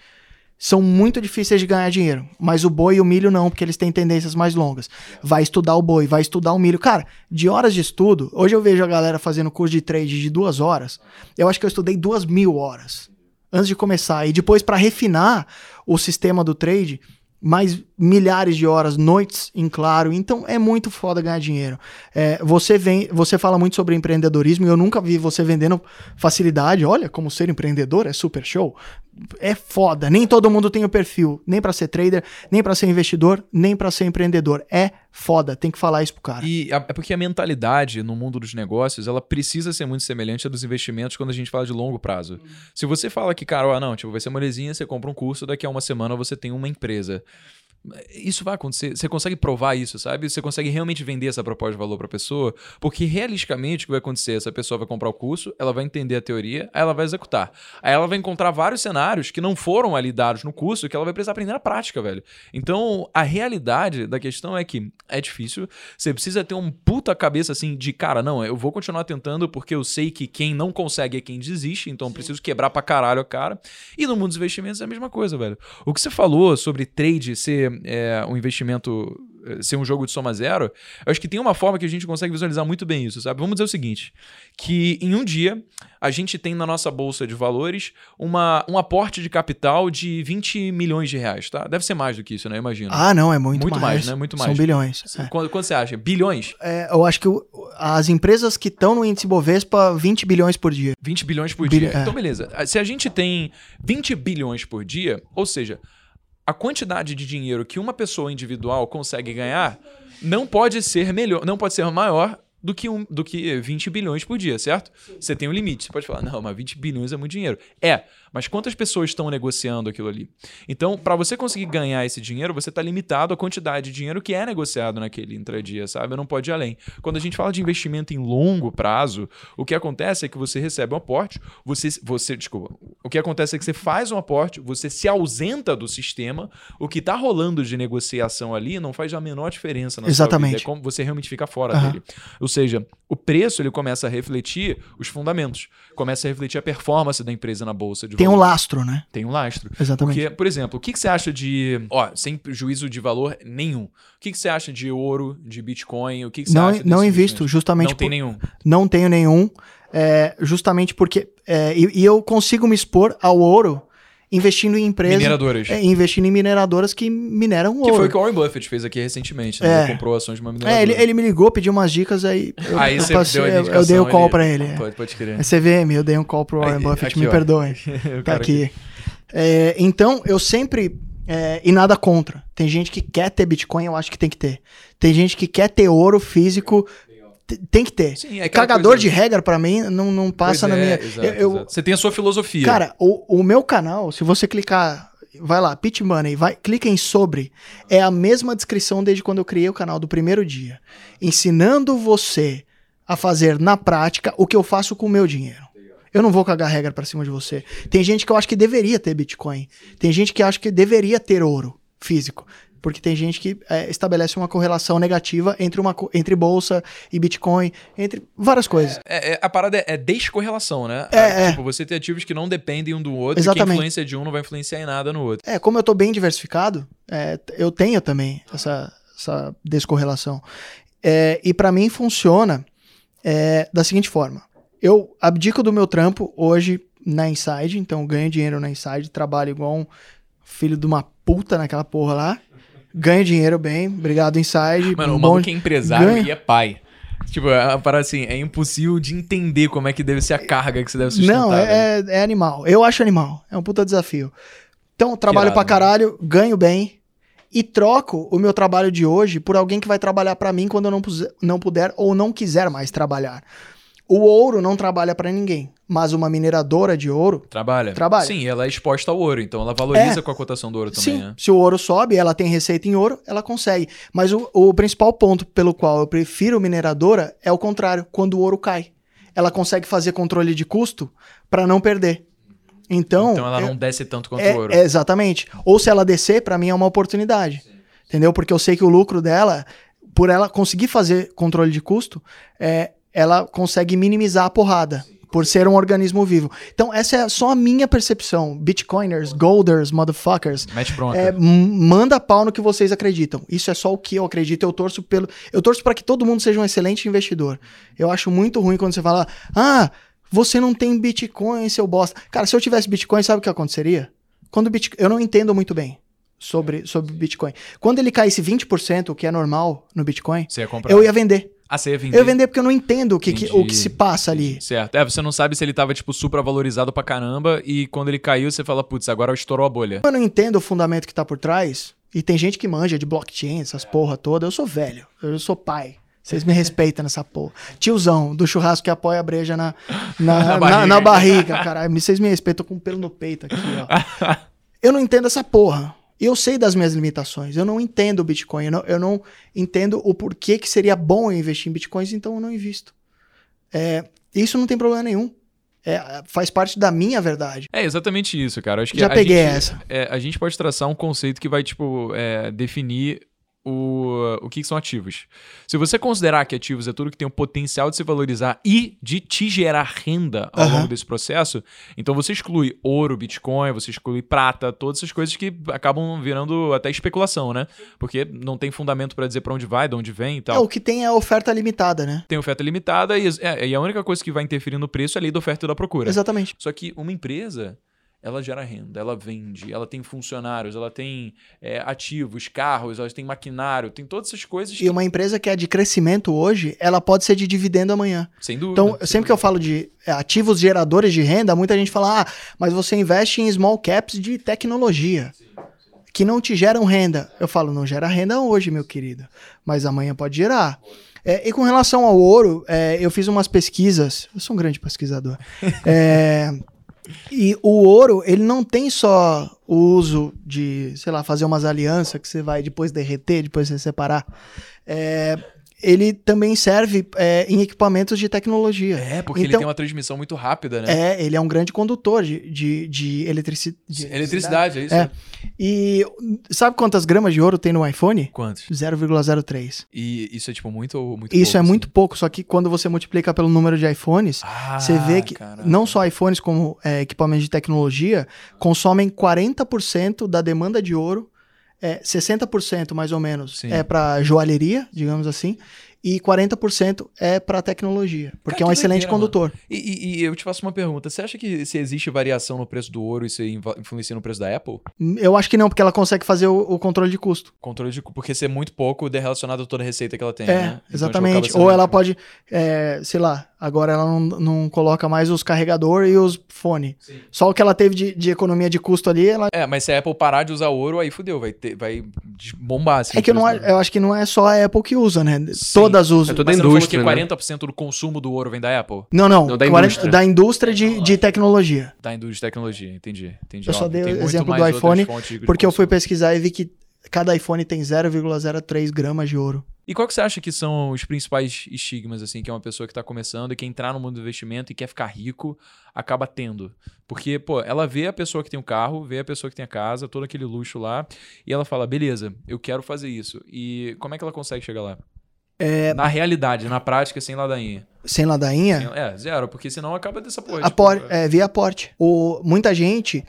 B: são muito difíceis de ganhar dinheiro. Mas o boi e o milho não, porque eles têm tendências mais longas. Vai estudar o boi, vai estudar o milho. Cara, de horas de estudo, hoje eu vejo a galera fazendo curso de trade de duas horas. Eu acho que eu estudei duas mil horas antes de começar. E depois, para refinar o sistema do trade, mais milhares de horas, noites em claro. Então é muito foda ganhar dinheiro. É, você vem, você fala muito sobre empreendedorismo e eu nunca vi você vendendo facilidade. Olha, como ser empreendedor é super show. É foda. Nem todo mundo tem o perfil, nem para ser trader, nem para ser investidor, nem para ser empreendedor. É foda. Tem que falar isso pro cara.
A: E a- é porque a mentalidade no mundo dos negócios, ela precisa ser muito semelhante à dos investimentos quando a gente fala de longo prazo. Se você fala que, cara, ó, não, tipo, vai ser molezinha, você compra um curso, daqui a uma semana você tem uma empresa. Isso vai acontecer. Você consegue provar isso, sabe? Você consegue realmente vender essa proposta de valor para a pessoa, porque realisticamente o que vai acontecer? Essa pessoa vai comprar o curso, ela vai entender a teoria, aí ela vai executar. Aí ela vai encontrar vários cenários que não foram ali dados no curso, que ela vai precisar aprender na prática, velho. Então, a realidade da questão é que é difícil. Você precisa ter um puta cabeça assim de, cara, não, eu vou continuar tentando porque eu sei que quem não consegue é quem desiste, então eu preciso quebrar pra caralho a cara. E no mundo dos investimentos é a mesma coisa, velho. O que você falou sobre trade ser é, um investimento, é, ser um jogo de soma zero, eu acho que tem uma forma que a gente consegue visualizar muito bem isso, sabe? Vamos dizer o seguinte: que em um dia a gente tem na nossa bolsa de valores uma, um aporte de capital de 20 milhões de reais, tá? Deve ser mais do que isso, né? Eu imagino.
B: Ah, não, é muito,
A: Muito
B: mais.
A: mais, né? Muito
B: São
A: mais.
B: bilhões. é.
A: Quanto, quanto você acha? Bilhões?
B: É, eu acho que as empresas que estão no índice Bovespa, 20 bilhões por dia.
A: 20 bilhões por
B: Bilhão-
A: dia.
B: é.
A: Então, beleza. Se a gente tem 20 bilhões por dia, ou seja, a quantidade de dinheiro que uma pessoa individual consegue ganhar não pode ser melhor, não pode ser maior do que, um, do que 20 bilhões por dia, certo? Você tem um limite. Você pode falar, não, mas 20 bilhões é muito dinheiro. É, mas quantas pessoas estão negociando aquilo ali? Então, para você conseguir ganhar esse dinheiro, você está limitado à quantidade de dinheiro que é negociado naquele intradia, sabe? Não pode ir além. Quando a gente fala de investimento em longo prazo, o que acontece é que você recebe um aporte, você, você desculpa, o que acontece é que você faz um aporte, você se ausenta do sistema, o que está rolando de negociação ali não faz a menor diferença na sua
B: Exatamente.
A: É como você realmente fica fora
B: Aham.
A: dele. Ou seja, o preço ele começa a refletir os fundamentos, começa a refletir a performance da empresa na bolsa de
B: Tem um
A: valores.
B: lastro, né?
A: Tem um lastro.
B: Exatamente.
A: Porque, por exemplo, o que, que você acha de. Ó, sem juízo de valor nenhum. O que, que você acha de ouro, de Bitcoin? O que, que você
B: não
A: acha
B: não invisto, justamente
A: Não tem nenhum.
B: não tenho nenhum, é, justamente porque. é, e, e eu consigo me expor ao ouro investindo em empresas.
A: Mineradoras.
B: é, investindo em mineradoras que mineram
A: Que
B: ouro.
A: foi o que o Warren Buffett fez aqui recentemente, né?
B: É.
A: Ele comprou ações de uma mineradora.
B: É, ele, ele me ligou, pediu umas dicas, aí eu,
A: Aí
B: eu passei-
A: deu
B: eu- eu dei o call
A: ele-
B: pra ele. é.
A: Pode, pode crer.
B: É CVM, eu dei um call pro Warren
A: Aí,
B: Buffett,
A: aqui,
B: me
A: ó.
B: perdoe. Tá aqui. É, então, eu sempre. é, e nada contra. Tem gente que quer ter Bitcoin, eu acho que tem que ter. Tem gente que quer ter ouro físico, tem que ter.
A: Sim, é
B: Cagador
A: coisa-
B: de regra, pra mim, não, não passa
A: Pois
B: na
A: é,
B: minha.
A: exato,
B: eu-
A: exato. Você tem a sua filosofia.
B: Cara, o, o meu canal, se você clicar, vai lá, Pit Money, vai, clica em sobre, é a mesma descrição desde quando eu criei o canal do primeiro dia, ensinando você a fazer na prática o que eu faço com o meu dinheiro. Eu não vou cagar regra pra cima de você. Tem gente que eu acho que deveria ter Bitcoin. Tem gente que acha que deveria ter ouro físico. Porque tem gente que é, estabelece uma correlação negativa entre, uma, entre bolsa e Bitcoin, entre várias coisas.
A: É, é- a parada é, é descorrelação, né?
B: É, é.
A: Tipo, você ter ativos que não dependem um do outro e que a
B: Exatamente.
A: influência de um não vai influenciar em nada no outro.
B: É, como eu tô bem diversificado, é, eu tenho também essa essa descorrelação. É, e para mim funciona é, da seguinte forma: eu abdico do meu trampo hoje na Inside, então ganho dinheiro na Inside, trabalho igual um filho de uma puta naquela porra lá. Ganho dinheiro bem, obrigado Inside.
A: Mano, o
B: bom-
A: maluco é empresário
B: ganha.
A: e é pai. Tipo, é parada assim, é impossível de entender como é que deve ser a carga que você deve sustentar.
B: Não, é, é- é animal. Eu acho animal. É um puta desafio. Então, trabalho
A: Irado,
B: pra
A: mano.
B: caralho, ganho bem e troco o meu trabalho de hoje por alguém que vai trabalhar pra mim quando eu não, não puder ou não quiser mais trabalhar. O ouro não trabalha pra ninguém, mas uma mineradora de ouro,
A: Trabalha?
B: Trabalha.
A: Sim, ela é exposta ao ouro, então ela valoriza
B: É.
A: com a cotação do ouro também,
B: sim,
A: né?
B: se o ouro sobe, ela tem receita em ouro, ela consegue. Mas o, o principal ponto pelo qual eu prefiro mineradora é o contrário, quando o ouro cai. Ela consegue fazer controle de custo pra não perder. Então,
A: Então ela
B: eu-
A: não desce tanto quanto
B: É,
A: o ouro.
B: é, exatamente. Ou se ela descer, pra mim é uma oportunidade. Entendeu? Porque eu sei que o lucro dela, por ela conseguir fazer controle de custo, é, ela consegue minimizar a porrada. Por ser um organismo vivo. Então, essa é só a minha percepção. Bitcoiners, golders, motherfuckers.
A: Mete bronca.
B: É, manda pau no que vocês acreditam. Isso é só o que eu acredito. Eu torço pelo. Eu torço para que todo mundo seja um excelente investidor. Eu acho muito ruim quando você fala: Ah, você não tem Bitcoin, seu bosta. Cara, se eu tivesse Bitcoin, sabe o que aconteceria? Quando Bitcoin. Eu não entendo muito bem sobre, sobre Bitcoin. Quando ele caísse 20%, o que é normal no Bitcoin,
A: ia
B: eu ia vender.
A: Ah, você ia vender.
B: Eu ia vender porque eu não entendo o que, que- o que se passa ali.
A: Certo. É, você não sabe se ele tava, tipo, supra valorizado pra caramba e quando ele caiu, você fala, putz, agora estourou a bolha.
B: Eu não entendo o fundamento que tá por trás. E tem gente que manja de blockchain, essas porra toda. Eu sou velho. Eu sou pai. Vocês me respeitam nessa porra. Tiozão, do churrasco que apoia a breja na, na, na,
A: barriga.
B: na barriga, caralho. Vocês me respeitam com um pelo no peito aqui, ó. Eu não entendo essa porra. Eu sei das minhas limitações. Eu não entendo o Bitcoin. Eu não, eu não entendo o porquê que seria bom eu investir em Bitcoins, então eu não invisto. É, isso não tem problema nenhum. É, faz parte da minha verdade.
A: É exatamente isso, cara. Acho que
B: Já peguei
A: gente,
B: essa.
A: é, a gente pode traçar um conceito que vai, tipo, é, definir o, o que, que são ativos. Se você considerar que ativos é tudo que tem o potencial de se valorizar e de te gerar renda ao
B: Aham.
A: longo desse processo, então você exclui ouro, Bitcoin, você exclui prata, todas essas coisas que acabam virando até especulação, né? Porque não tem fundamento pra dizer pra onde vai, de onde vem e
B: É,
A: tal.
B: o que tem é a oferta limitada, né?
A: Tem oferta limitada e, é, e a única coisa que vai interferir no preço é a lei da oferta e da procura.
B: Exatamente.
A: Só que uma empresa, ela gera renda, ela vende, ela tem funcionários, ela tem é, ativos, carros, ela tem maquinário, tem todas essas coisas
B: E
A: que,
B: uma empresa que é de crescimento hoje, ela pode ser de dividendo amanhã.
A: sem dúvida.
B: Então,
A: sem
B: sempre que eu falo de é, ativos geradores de renda, muita gente fala, ah, mas você investe em small caps de tecnologia. Que não te geram renda. Eu falo, não gera renda hoje, meu querido. Mas amanhã pode gerar. É, e com relação ao ouro, é, eu fiz umas pesquisas. Eu sou um grande pesquisador. É, e o ouro, ele não tem só o uso de, sei lá, fazer umas alianças que você vai depois derreter, depois você separar. É, ele também serve é, em equipamentos de tecnologia.
A: É, porque ele
B: Então-
A: tem uma transmissão muito rápida, né?
B: É, ele é um grande condutor de, de, de, electrici- de
A: Eletricidade, é isso?
B: É. E sabe quantas gramas de ouro tem no iPhone?
A: Quantos?
B: 0,03.
A: E isso é, tipo, muito ou muito
B: Isso
A: pouco,
B: é
A: assim?
B: muito pouco, só que quando você multiplica pelo número de iPhones,
A: Ah,
B: você vê que
A: caraca.
B: não só iPhones, como é, equipamentos de tecnologia, consomem 40% da demanda de ouro, é, 60% mais ou menos
A: Sim.
B: é para joalheria, digamos assim, e 40% é para tecnologia, porque
A: Cara,
B: é um excelente condutor.
A: E, e- eu te faço uma pergunta. Você acha que se existe variação no preço do ouro, isso influencia no preço da Apple?
B: Eu acho que não, porque ela consegue fazer o, o controle de custo.
A: Controle de... Porque ser muito pouco de relacionado a toda a receita que ela tem,
B: É,
A: né? Então, tipo,
B: exatamente.
A: sendo
B: Ou ela pode, é, sei lá, agora ela não, não coloca mais os carregador e os fone. Só o que ela teve de, de economia de custo ali, ela.
A: É, mas se a Apple parar de usar ouro, aí fudeu, vai, ter, vai bombar. Assim,
B: É que eu, não,
A: preço
B: a-
A: do ouro.
B: eu acho que não é só a Apple que usa, né?
A: Sim.
B: Todas usam.
C: É toda
A: Mas
C: a
A: você não falou
C: indústria,
A: que
C: né?
A: 40% do consumo do ouro vem da Apple?
B: Não, não.
C: Não, da
B: 40
C: indústria.
B: da indústria de, de tecnologia.
A: Da indústria de tecnologia, entendi. entendi
B: Eu só dei o exemplo do iPhone, Porque eu fui pesquisar e vi que cada iPhone tem 0,03 gramas de ouro.
A: E qual que você acha que são os principais estigmas, assim, que é uma pessoa que tá começando e quer entrar no mundo do investimento e quer ficar rico, acaba tendo? Porque, pô, ela vê a pessoa que tem o carro, vê a pessoa que tem a casa, todo aquele luxo lá, e ela fala, beleza, eu quero fazer isso. E como é que ela consegue chegar lá?
B: É,
A: Na realidade, na prática, sem ladainha.
B: sem ladainha,
A: Sem- É, zero, porque senão acaba dessa porra. tipo,
B: Apor, é, via aporte. O, muita gente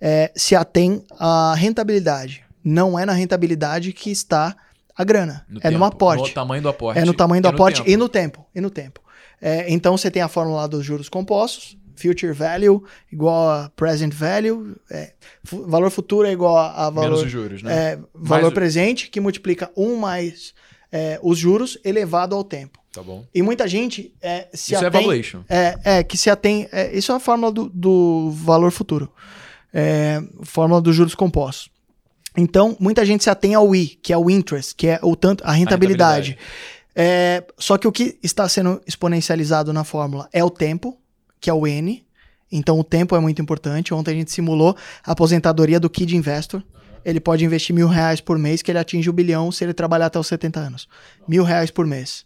B: é, se atém à rentabilidade. Não é na rentabilidade que está a grana.
A: No
B: é no
A: tempo,
B: aporte.
A: No tamanho do aporte.
B: É no tamanho do
A: e no
B: aporte
A: tempo.
B: e no tempo. E no tempo. É, então você tem a fórmula lá dos juros compostos, future value igual a present value, é, valor futuro é igual a, valor,
A: Menos os juros, né?
B: é, valor
A: o-
B: presente, que multiplica 1 mais é, os juros elevado ao tempo.
A: Tá bom.
B: E muita gente é, se
A: Isso é
B: atém...
A: valuation.
B: É, é, que se atém. é, isso é a fórmula do, do valor futuro. É, fórmula dos juros compostos. Então, muita gente se atém ao I, que é o interest, que é o tanto, a rentabilidade.
A: rentabilidade.
B: É, só que o que está sendo exponencializado na fórmula é o tempo, que é o N. Então, o tempo é muito importante. Ontem a gente simulou a aposentadoria do Kid Investor. Ele pode investir mil reais por mês, que ele atinge o bilhão se ele trabalhar até os 70 anos. Mil reais por mês.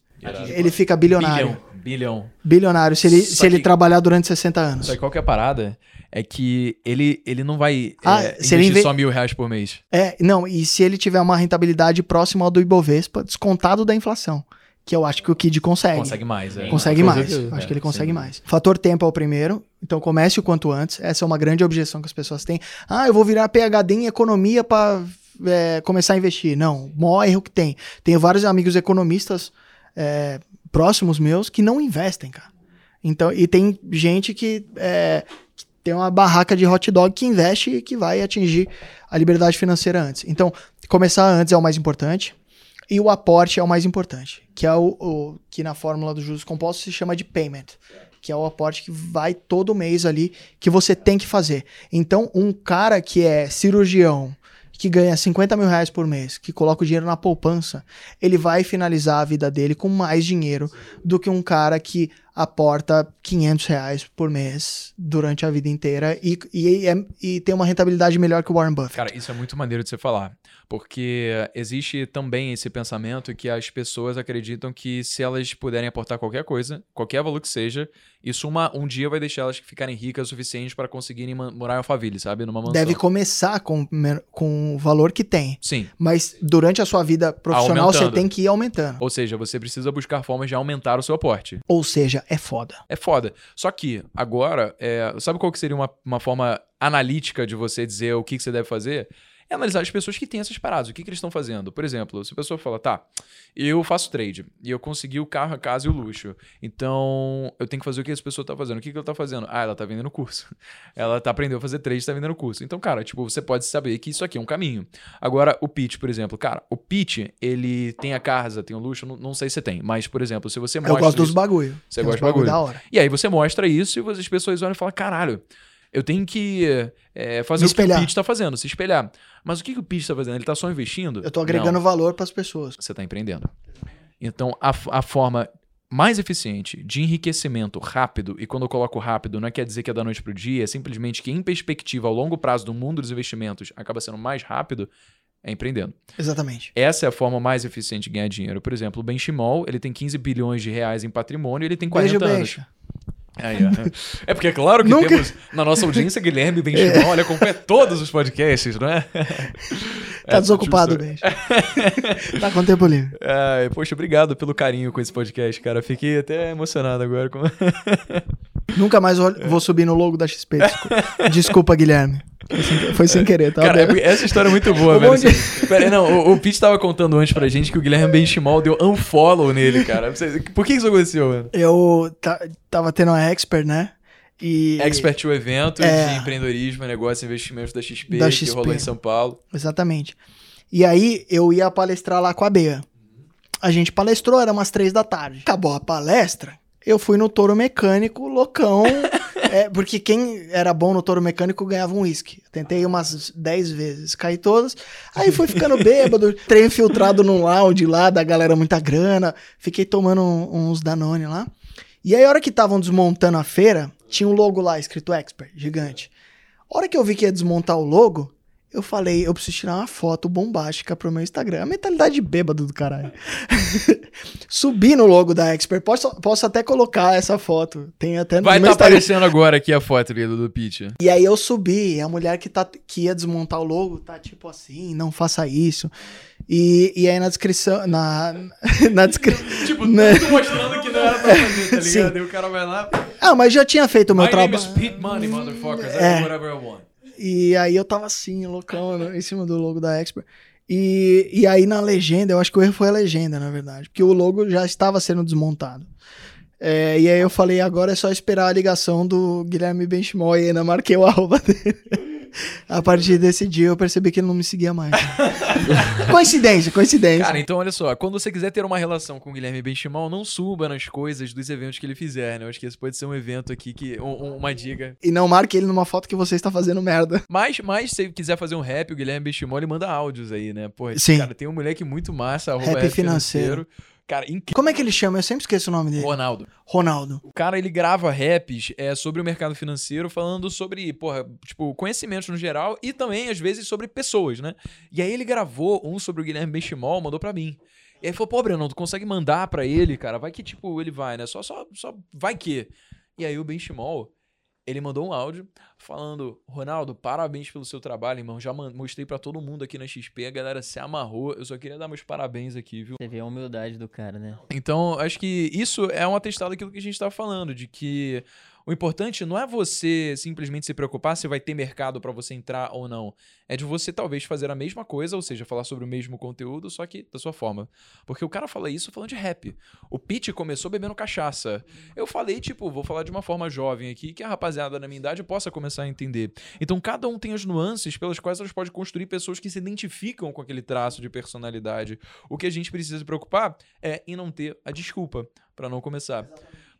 B: Ele fica bilionário.
A: Bilhão. Bilhão.
B: Bilionário, se ele,
A: Só
B: se ele
A: que-
B: trabalhar durante 60 anos.
A: Só que qual que é a parada? É que ele, ele não vai
B: Ah,
A: é,
B: se ele
A: investir
B: inve-
A: só mil reais por mês.
B: É, não, e se ele tiver uma rentabilidade próxima ao do Ibovespa, descontado da inflação, que eu acho que o Kid consegue.
A: Consegue mais, é.
B: Consegue mais. Acho que ele
A: É,
B: consegue
A: sem
B: mais. Fator tempo é o primeiro. Então comece o quanto antes. Essa é uma grande objeção que as pessoas têm. Ah, eu vou virar PhD em economia para começar a investir. Não, o maior erro que tem. Tenho vários amigos economistas é, próximos meus que não investem, cara. Então, e tem gente que, é, que tem uma barraca de hot dog que investe e que vai atingir a liberdade financeira antes. Então, começar antes é o mais importante. E o aporte é o mais importante, que é o, o- que na fórmula dos juros compostos se chama de payment, que é o aporte que vai todo mês ali que você tem que fazer. Então, um cara que é cirurgião, que ganha 50 mil reais por mês, que coloca o dinheiro na poupança, ele vai finalizar a vida dele com mais dinheiro do que um cara que aporta 500 reais por mês durante a vida inteira e, e, é- e tem uma rentabilidade melhor que o Warren Buffett.
A: Cara, isso é muito maneiro de você falar. Porque existe também esse pensamento que as pessoas acreditam que se elas puderem aportar qualquer coisa, qualquer valor que seja, isso uma, um dia vai deixar elas ficarem ricas o suficiente para conseguirem morar em Alphaville, sabe? Numa mansão.
B: Deve começar com, com o valor que tem.
A: Sim.
B: Mas durante a sua vida profissional, você
A: Aumentando.
B: tem que ir aumentando.
A: Ou seja, você precisa buscar formas de aumentar o seu aporte.
B: Ou seja, é foda.
A: É foda. Só que, agora, é, sabe qual que seria uma, uma forma analítica de você dizer o que, que você deve fazer? É analisar as pessoas que têm essas paradas, o que, que eles estão fazendo. Por exemplo, se a pessoa fala, tá, eu faço trade e eu consegui o carro, a casa e o luxo. Então, eu tenho que fazer o que essa pessoa tá fazendo. O que, que ela tá fazendo? Ah, ela tá vendendo curso. Ela tá aprendendo a fazer trade e tá vendendo curso. Então, cara, tipo, você pode saber que isso aqui é um caminho. Agora, o pitch, por exemplo. Cara, o pitch, ele tem a casa, tem o luxo, não, não sei se tem. Mas, por exemplo, se você mostra
B: Eu gosto dos
A: isso-
B: bagulho.
A: Você
B: Tem
A: gosta de bagulho.
B: da hora.
A: e aí você mostra isso e as pessoas olham e falam: caralho, eu tenho que é, fazer o que o. Pete tá fazendo, se espelhar. Mas o que, que o Pete tá fazendo? Ele tá só investindo?
B: Eu tô agregando
A: Não,
B: valor pras pessoas.
A: você tá empreendendo. Então, a, a forma mais eficiente de enriquecimento rápido, e quando eu coloco rápido, não quer dizer que é da noite pro dia, é simplesmente que, em perspectiva, ao longo prazo do mundo dos investimentos, acaba sendo mais rápido, é empreendendo.
B: Exatamente.
A: Essa é a forma mais eficiente de ganhar dinheiro. Por exemplo, o Benchimol, ele tem 15 bilhões de reais em patrimônio e ele tem 40
B: Beijo,
A: anos.
B: beijo.
A: Aí. É porque é claro que
B: Nunca-
A: temos na nossa audiência Guilherme Benchimol, olha, acompanha todos os podcasts, não é?
B: Tá
A: É,
B: desocupado, beijo. tá com tempo livre.
A: Ai, poxa, obrigado pelo carinho com esse podcast, cara. Fiquei até emocionado agora. Com...
B: Nunca mais vou, vou subir no logo da XP. Desculpa, Desculpa, Guilherme. Foi sem, foi sem querer, tá?
A: Cara, é essa história é muito boa, velho.
B: monte
A: Assim, Pera não, o, o Pete tava contando antes pra gente que o Guilherme Benchimol deu unfollow nele, cara. Por que isso aconteceu, mano?
B: Eu ta- tava tendo uma expert, né? E.
A: Expert o evento
B: É.
A: de empreendedorismo, negócio e investimentos da XP,
B: Da
A: que
B: XP.
A: rolou em São Paulo.
B: Exatamente. E aí eu ia palestrar lá com a Bea. A gente palestrou, era umas três da tarde. Acabou a palestra, eu fui no touro mecânico, loucão. é, porque quem era bom no touro mecânico ganhava um uísque. Tentei umas dez vezes, caí todas. Aí fui ficando bêbado, trem infiltrado num lounge lá, da galera muita grana. Fiquei tomando uns Danone lá. E aí, a hora que estavam desmontando a feira, tinha um logo lá escrito Expert, gigante. A hora que eu vi que ia desmontar o logo, eu falei, eu preciso tirar uma foto bombástica pro meu Instagram. A mentalidade de bêbado do caralho. Subi no logo da Expert. Posso, posso até colocar essa foto. Tem até no
A: Vai estar
B: Instagram.
A: aparecendo agora aqui a foto ali do, do Pete.
B: E aí eu subi, e a mulher que, tá, que ia desmontar o logo tá tipo assim, não faça isso. E, e aí na descrição, na, na descrição...
A: Tipo,
B: Né?
A: tudo mostrando que não era pra fazer, tá
B: Sim.
A: ligado? Aí o cara vai lá.
B: Ah, mas já tinha feito o meu
A: My name is
B: trabalho.
A: Pete Money, motherfuckers. I
B: É.
A: do whatever I want.
B: E aí eu tava assim, loucão, né, em cima do logo da Expert. E, e aí na legenda, eu acho que o erro foi a legenda, na verdade, porque o logo já estava sendo desmontado. É, e aí eu falei, agora é só esperar a ligação do Guilherme Benchimol e ainda marquei o arroba dele. A partir desse dia eu percebi que ele não me seguia mais. coincidência, coincidência.
A: Cara, então olha só, quando você quiser ter uma relação com o Guilherme Benchimol, não suba nas coisas dos eventos que ele fizer, né? Eu acho que esse pode ser um evento aqui, que um- um- uma dica.
B: E não marque ele numa foto que você está fazendo merda.
A: Mas, mas se quiser fazer um rap, o Guilherme Benchimol, ele manda áudios aí, né? Pô,
B: Sim.
A: cara, tem um moleque muito massa, arroba
B: Rap
A: rap
B: financeiro.
A: Cara, incrível.
B: Como é que ele chama? Eu sempre esqueço o nome dele.
A: Ronaldo.
B: Ronaldo.
A: O cara, ele grava raps é, sobre o mercado financeiro, falando sobre, porra, tipo, conhecimentos no geral e também, às vezes, sobre pessoas, né? E aí ele gravou um sobre o Guilherme Benchimol, mandou pra mim. E aí falou, pô, Breno, tu consegue mandar pra ele, cara? Vai que, tipo, ele vai, né? Só, só, só vai que. E aí o Benchimol, ele mandou um áudio falando, Ronaldo, parabéns pelo seu trabalho, irmão. Já mostrei pra todo mundo aqui na XP, a galera se amarrou. Eu só queria dar meus parabéns aqui, viu?
D: Você vê a humildade do cara, né?
A: Então, acho que isso é um atestado daquilo que a gente está falando, de que o importante não é você simplesmente se preocupar se vai ter mercado para você entrar ou não. É de você talvez fazer a mesma coisa, ou seja, falar sobre o mesmo conteúdo, só que da sua forma. Porque o cara fala isso falando de rap. O Pete começou bebendo cachaça. Eu falei, tipo, vou falar de uma forma jovem aqui, que a rapaziada da minha idade possa começar a entender. Então, cada um tem as nuances pelas quais elas podem construir pessoas que se identificam com aquele traço de personalidade. O que a gente precisa se preocupar é em não ter a desculpa para não começar.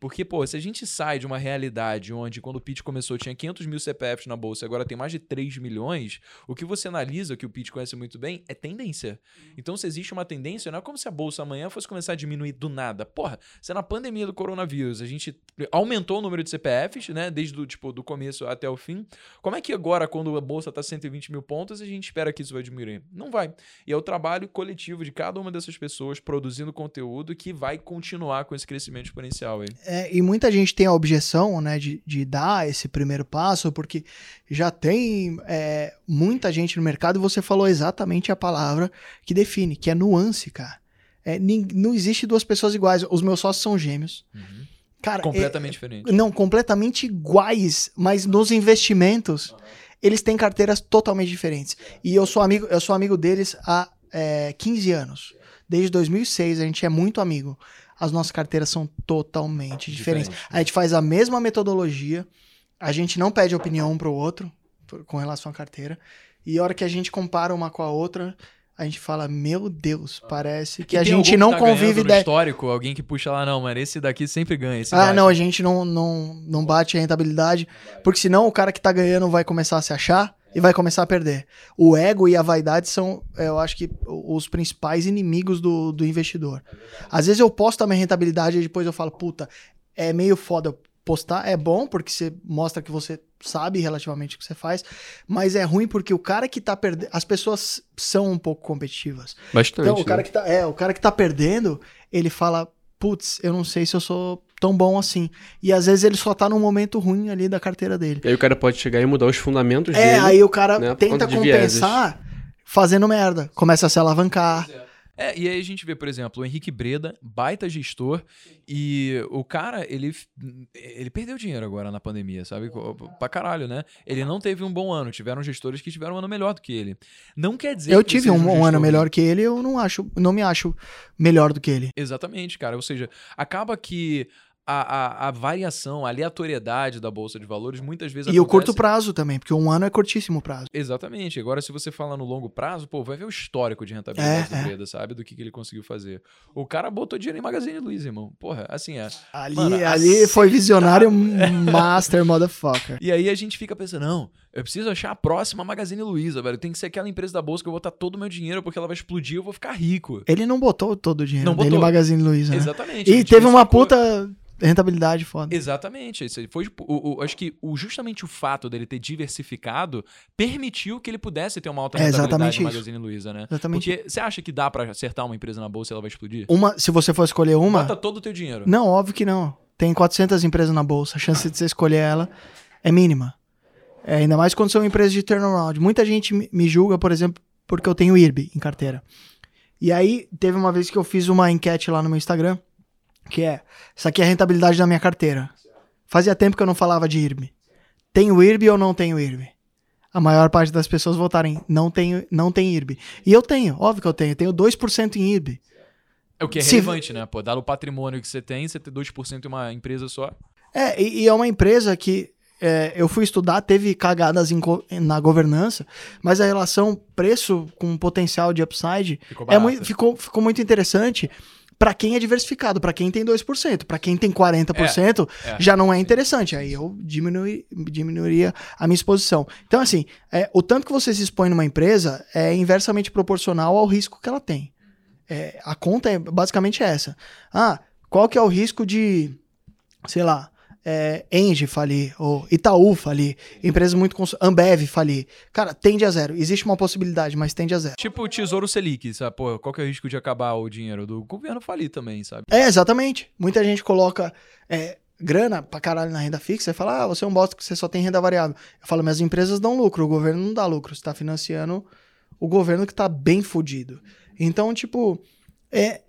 A: Porque, pô, se a gente sai de uma realidade onde quando o Pete começou tinha 500 mil CPFs na bolsa e agora tem mais de 3 milhões, o que você analisa, que o Pete conhece muito bem, é tendência. Então, se existe uma tendência, não é como se a bolsa amanhã fosse começar a diminuir do nada. Porra, se na pandemia do coronavírus a gente aumentou o número de CPFs, né, desde do, tipo, do começo até o fim, como é que agora, quando a bolsa tá 120 mil pontos, a gente espera que isso vai diminuir? Não vai. E é o trabalho coletivo de cada uma dessas pessoas produzindo conteúdo que vai continuar com esse crescimento exponencial aí.
B: É, e muita gente tem a objeção, né, de, de dar esse primeiro passo, porque já tem é, muita gente no mercado e você falou exatamente a palavra que define, que é nuance, cara. É, nin- não existe duas pessoas iguais. Os meus sócios são gêmeos. Cara,
A: Completamente diferente.
B: Não, completamente iguais, mas nos investimentos eles têm carteiras totalmente diferentes. E eu sou amigo, eu sou amigo deles há é, 15 anos. Desde 2006 a gente é muito amigo. As nossas carteiras são totalmente diferentes.
A: Diferente.
B: A gente faz a mesma metodologia, a gente não pede opinião um pro outro por- com relação à carteira. E a hora que a gente compara uma com a outra, a gente fala, meu Deus, parece que
A: E
B: a gente não
A: tá
B: convive de...
A: histórico, alguém que puxa lá, não, mano, esse daqui sempre ganha.
B: Ah,
A: bate.
B: não, a gente não, não, não bate a rentabilidade, porque senão o cara que tá ganhando vai começar a se achar e vai começar a perder. O ego e a vaidade são, eu acho que, os principais inimigos do, do investidor. Às vezes eu posto a minha rentabilidade e depois eu falo, puta, é meio foda postar, é bom porque você mostra que você sabe relativamente o que você faz, mas é ruim porque o cara que tá perdendo, as pessoas são um pouco competitivas.
C: Bastante.
B: Então, o cara
C: né?
B: que tá, é, o cara que tá perdendo, ele fala, putz, eu não sei se eu sou tão bom assim. E às vezes ele só tá num momento ruim ali da carteira dele.
C: E aí o cara pode chegar e mudar os fundamentos
B: É,
C: dele.
B: aí o cara
C: né,
B: tenta
C: vieses.
B: compensar fazendo merda. Começa a se alavancar.
A: É, e aí a gente vê, por exemplo, o Henrique Breda, baita gestor, e o cara, ele, ele perdeu dinheiro agora na pandemia, sabe? Pra caralho, né? Ele não teve um bom ano, tiveram gestores que tiveram um ano melhor do que ele. Não quer dizer
B: Eu
A: que
B: tive um, um
A: gestor
B: ano melhor que ele, eu não acho, não me acho melhor do que ele.
A: Exatamente, cara. Ou seja, acaba que a, a, a variação, a aleatoriedade da Bolsa de Valores muitas vezes
B: E o
A: acontece-
B: curto prazo também, porque um ano é curtíssimo prazo.
A: Exatamente. Agora, se você fala no longo prazo, pô, vai ver o histórico de rentabilidade
B: É,
A: do
B: é.
A: Breda, sabe? Do que, que ele conseguiu fazer. O cara botou dinheiro em Magazine Luiza, irmão. Porra, assim é.
B: Ali,
A: Mano,
B: ali foi visionário master motherfucker.
A: E aí a gente fica pensando, não, eu preciso achar a próxima Magazine Luiza, velho. Tem que ser aquela empresa da bolsa que eu vou botar todo o meu dinheiro porque ela vai explodir e eu vou ficar rico.
B: Ele não botou todo o dinheiro
A: Não
B: dele em Magazine Luiza. né?
A: Exatamente.
B: E
A: ele
B: teve uma puta rentabilidade foda.
A: Exatamente. Isso foi, tipo, o, o- acho que o, justamente o fato dele ter diversificado permitiu que ele pudesse ter uma alta
B: É
A: rentabilidade
B: exatamente
A: no
B: isso.
A: Magazine Luiza, né?
B: Exatamente.
A: Porque você acha que dá pra acertar uma empresa na bolsa e ela vai explodir?
B: Uma, se você for escolher uma,
A: Bota todo o teu dinheiro.
B: Não, óbvio que não. Tem 400 empresas na bolsa. A chance de você escolher ela é mínima. É, ainda mais quando são empresas de turnaround. Muita gente me- julga, por exemplo, porque eu tenho IRB em carteira. E aí, teve uma vez que eu fiz uma enquete lá no meu Instagram, que é, essa aqui é a rentabilidade da minha carteira. Fazia tempo que eu não falava de IRB. Tenho IRB ou não tenho IRB? a maior parte das pessoas votarem não tem, não tem IRB. E eu tenho, óbvio que eu tenho. Eu tenho 2% em IRB.
A: É o que é
B: Se-
A: relevante, né? Pô, dado o patrimônio que você tem, você ter 2% em uma empresa só.
B: É, e, e é uma empresa que é, eu fui estudar, teve cagadas em na governança, mas a relação preço com potencial de upside
A: Ficou
B: é muito, ficou, ficou muito interessante para quem é diversificado, para quem tem 2%, para quem tem 40%,
A: É, é.
B: já não é interessante. Aí eu diminui, diminuiria a minha exposição. Então, assim, é, o tanto que você se expõe numa empresa é inversamente proporcional ao risco que ela tem. É, a conta é basicamente essa. Ah, qual que é o risco de, sei lá, é, Engie falir, ou Itaú falir, empresas muito... cons- Ambev falir. Cara, tende a zero. Existe uma possibilidade, mas tende a zero.
A: Tipo o Tesouro Selic, sabe? Pô, qual que é o risco de acabar o dinheiro do governo falir também, sabe?
B: É, exatamente. Muita gente coloca é, grana pra caralho na renda fixa e fala, ah, você é um bosta que você só tem renda variável. Eu falo, mas as empresas dão lucro, o governo não dá lucro. Você tá financiando o governo que tá bem fudido. Então, tipo, é,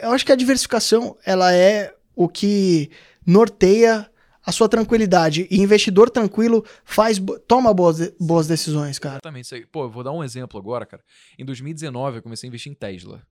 B: eu acho que a diversificação, ela é o que norteia a sua tranquilidade. E investidor tranquilo faz, toma boas, boas decisões, cara.
A: Exatamente. Pô, eu vou dar um exemplo agora, cara. Em 2019, eu comecei a investir em Tesla.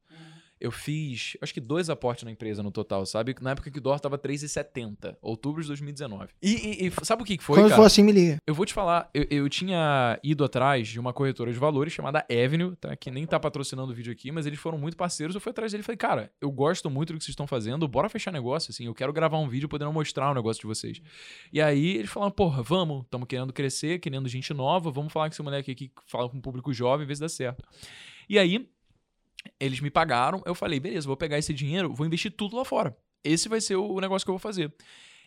A: Eu fiz, acho que dois aportes na empresa no total, sabe? Na época que o dólar tava 3,70, outubro de 2019. E, e- e sabe o que foi,
B: Quando
A: cara?
B: for assim, me liga.
A: Eu vou te falar, eu, eu tinha ido atrás de uma corretora de valores chamada Avenue, tá? Que nem tá patrocinando o vídeo aqui, mas eles foram muito parceiros. Eu fui atrás dele e falei, cara, eu gosto muito do que vocês estão fazendo, bora fechar negócio, assim, eu quero gravar um vídeo podendo mostrar o negócio de vocês. E aí eles falaram, porra, vamos, estamos querendo crescer, querendo gente nova, vamos falar com esse moleque aqui que fala com o público jovem, ver se dá certo. E aí, eles me pagaram, eu falei, beleza, vou pegar esse dinheiro, vou investir tudo lá fora. Esse vai ser o negócio que eu vou fazer.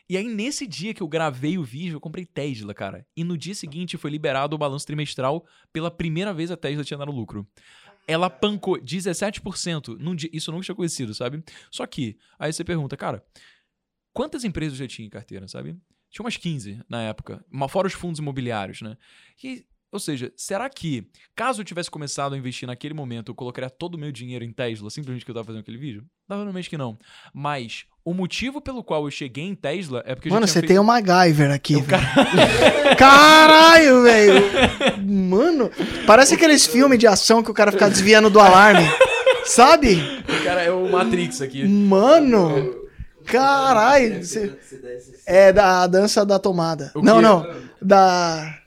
A: E aí, nesse dia que eu gravei o vídeo, eu comprei Tesla, cara. E no dia seguinte foi liberado o balanço trimestral. Pela primeira vez a Tesla tinha dado lucro. Ela pancou 17%. Num dia, isso eu nunca tinha conhecido, sabe? Só que, aí você pergunta, cara, quantas empresas eu já tinha em carteira, sabe? Tinha umas 15 na época. Fora os fundos imobiliários, né? E, ou seja, será que, caso eu tivesse começado a investir naquele momento, eu colocaria todo o meu dinheiro em Tesla, simplesmente que eu tava fazendo aquele vídeo? Provavelmente que não. Mas o motivo pelo qual eu cheguei em Tesla é porque eu
B: Mano, você
A: tinha
B: tem
A: feito...
B: o MacGyver aqui. velho. Caralho, velho. Mano, parece aqueles filmes de ação que o cara fica desviando do alarme. Sabe?
A: O cara é o Matrix aqui.
B: Mano. Caralho. você- É da dança da tomada. Não, não. Da.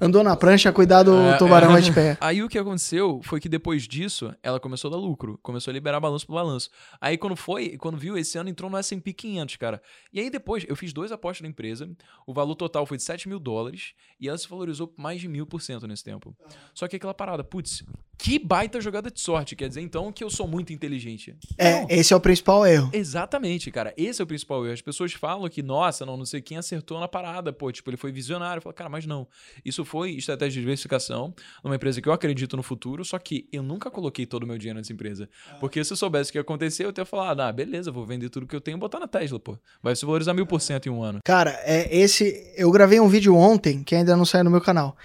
B: Andou na prancha, cuidado do
A: É,
B: tubarão
A: é.
B: de pé.
A: Aí o que aconteceu foi que depois disso, ela começou a dar lucro, começou a liberar balanço pro balanço. Aí quando foi, quando viu, esse ano entrou no S&P 500, cara. E aí depois, eu fiz dois apostas na empresa, o valor total foi de 7 mil dólares, e ela se valorizou mais de mil por cento nesse tempo. Só que aquela parada, putz, que baita jogada de sorte, quer dizer então que eu sou muito inteligente.
B: É,
A: Não.
B: esse é o principal erro.
A: Exatamente, cara. Esse é o principal erro. As pessoas falam que, nossa, não, não sei quem acertou na parada. Pô, tipo, ele foi visionário. Eu falo, cara, mas não. Isso foi estratégia de diversificação numa empresa que eu acredito no futuro, só que eu nunca coloquei todo o meu dinheiro nessa empresa. Porque se eu soubesse o que ia acontecer, eu teria falado, ah, beleza, vou vender tudo que eu tenho e botar na Tesla, pô. Vai se valorizar mil por cento em um ano.
B: Cara, é esse. Eu gravei um vídeo ontem, que ainda não saiu no meu canal,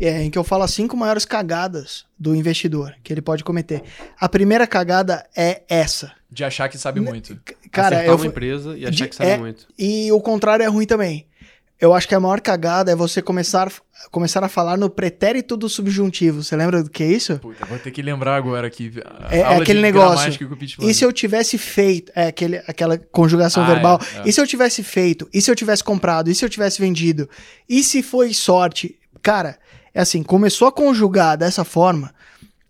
B: é, em que eu falo as cinco maiores cagadas do investidor que ele pode cometer. A primeira cagada é essa.
A: De achar que sabe muito.
B: Cara,
C: Acertar
B: eu.
C: uma empresa e achar
B: de-
C: que sabe
B: é-
C: muito.
B: E o contrário é ruim também. Eu acho que a maior cagada é você começar, começar a falar no pretérito do subjuntivo. Você lembra do que é isso?
A: Puta, vou ter que lembrar agora aqui. a
B: É- é
A: aula de
B: aquele negócio. E se eu tivesse feito. É aquele, aquela conjugação
A: Ah,
B: verbal.
A: é, é.
B: E se eu tivesse feito? E se eu tivesse comprado? E se eu tivesse vendido? E se foi sorte? Cara, é assim, começou a conjugar dessa forma,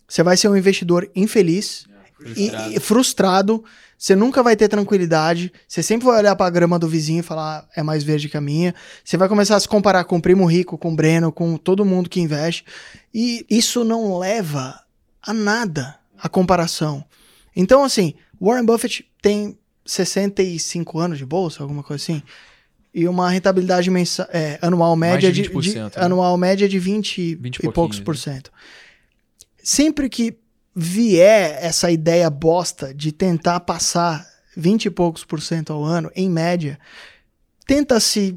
B: você vai ser um investidor infeliz e-
C: Frustrado.
B: e frustrado. Você nunca vai ter tranquilidade. Você sempre vai olhar pra grama do vizinho e falar, "Ah, é mais verde que a minha. Você vai começar a se comparar com o primo rico, com o Breno, com todo mundo que investe. E isso não leva a nada, a comparação. Então, assim, Warren Buffett tem 65 anos de bolsa, alguma coisa assim. E uma rentabilidade mensa- é, anual média
A: de
B: de,
A: 20%,
B: de-
A: né?
B: anual média de 20,
A: 20 e
B: poucos por cento. Sempre que vier essa ideia bosta de tentar passar 20 e poucos por cento ao ano, em média, tenta se.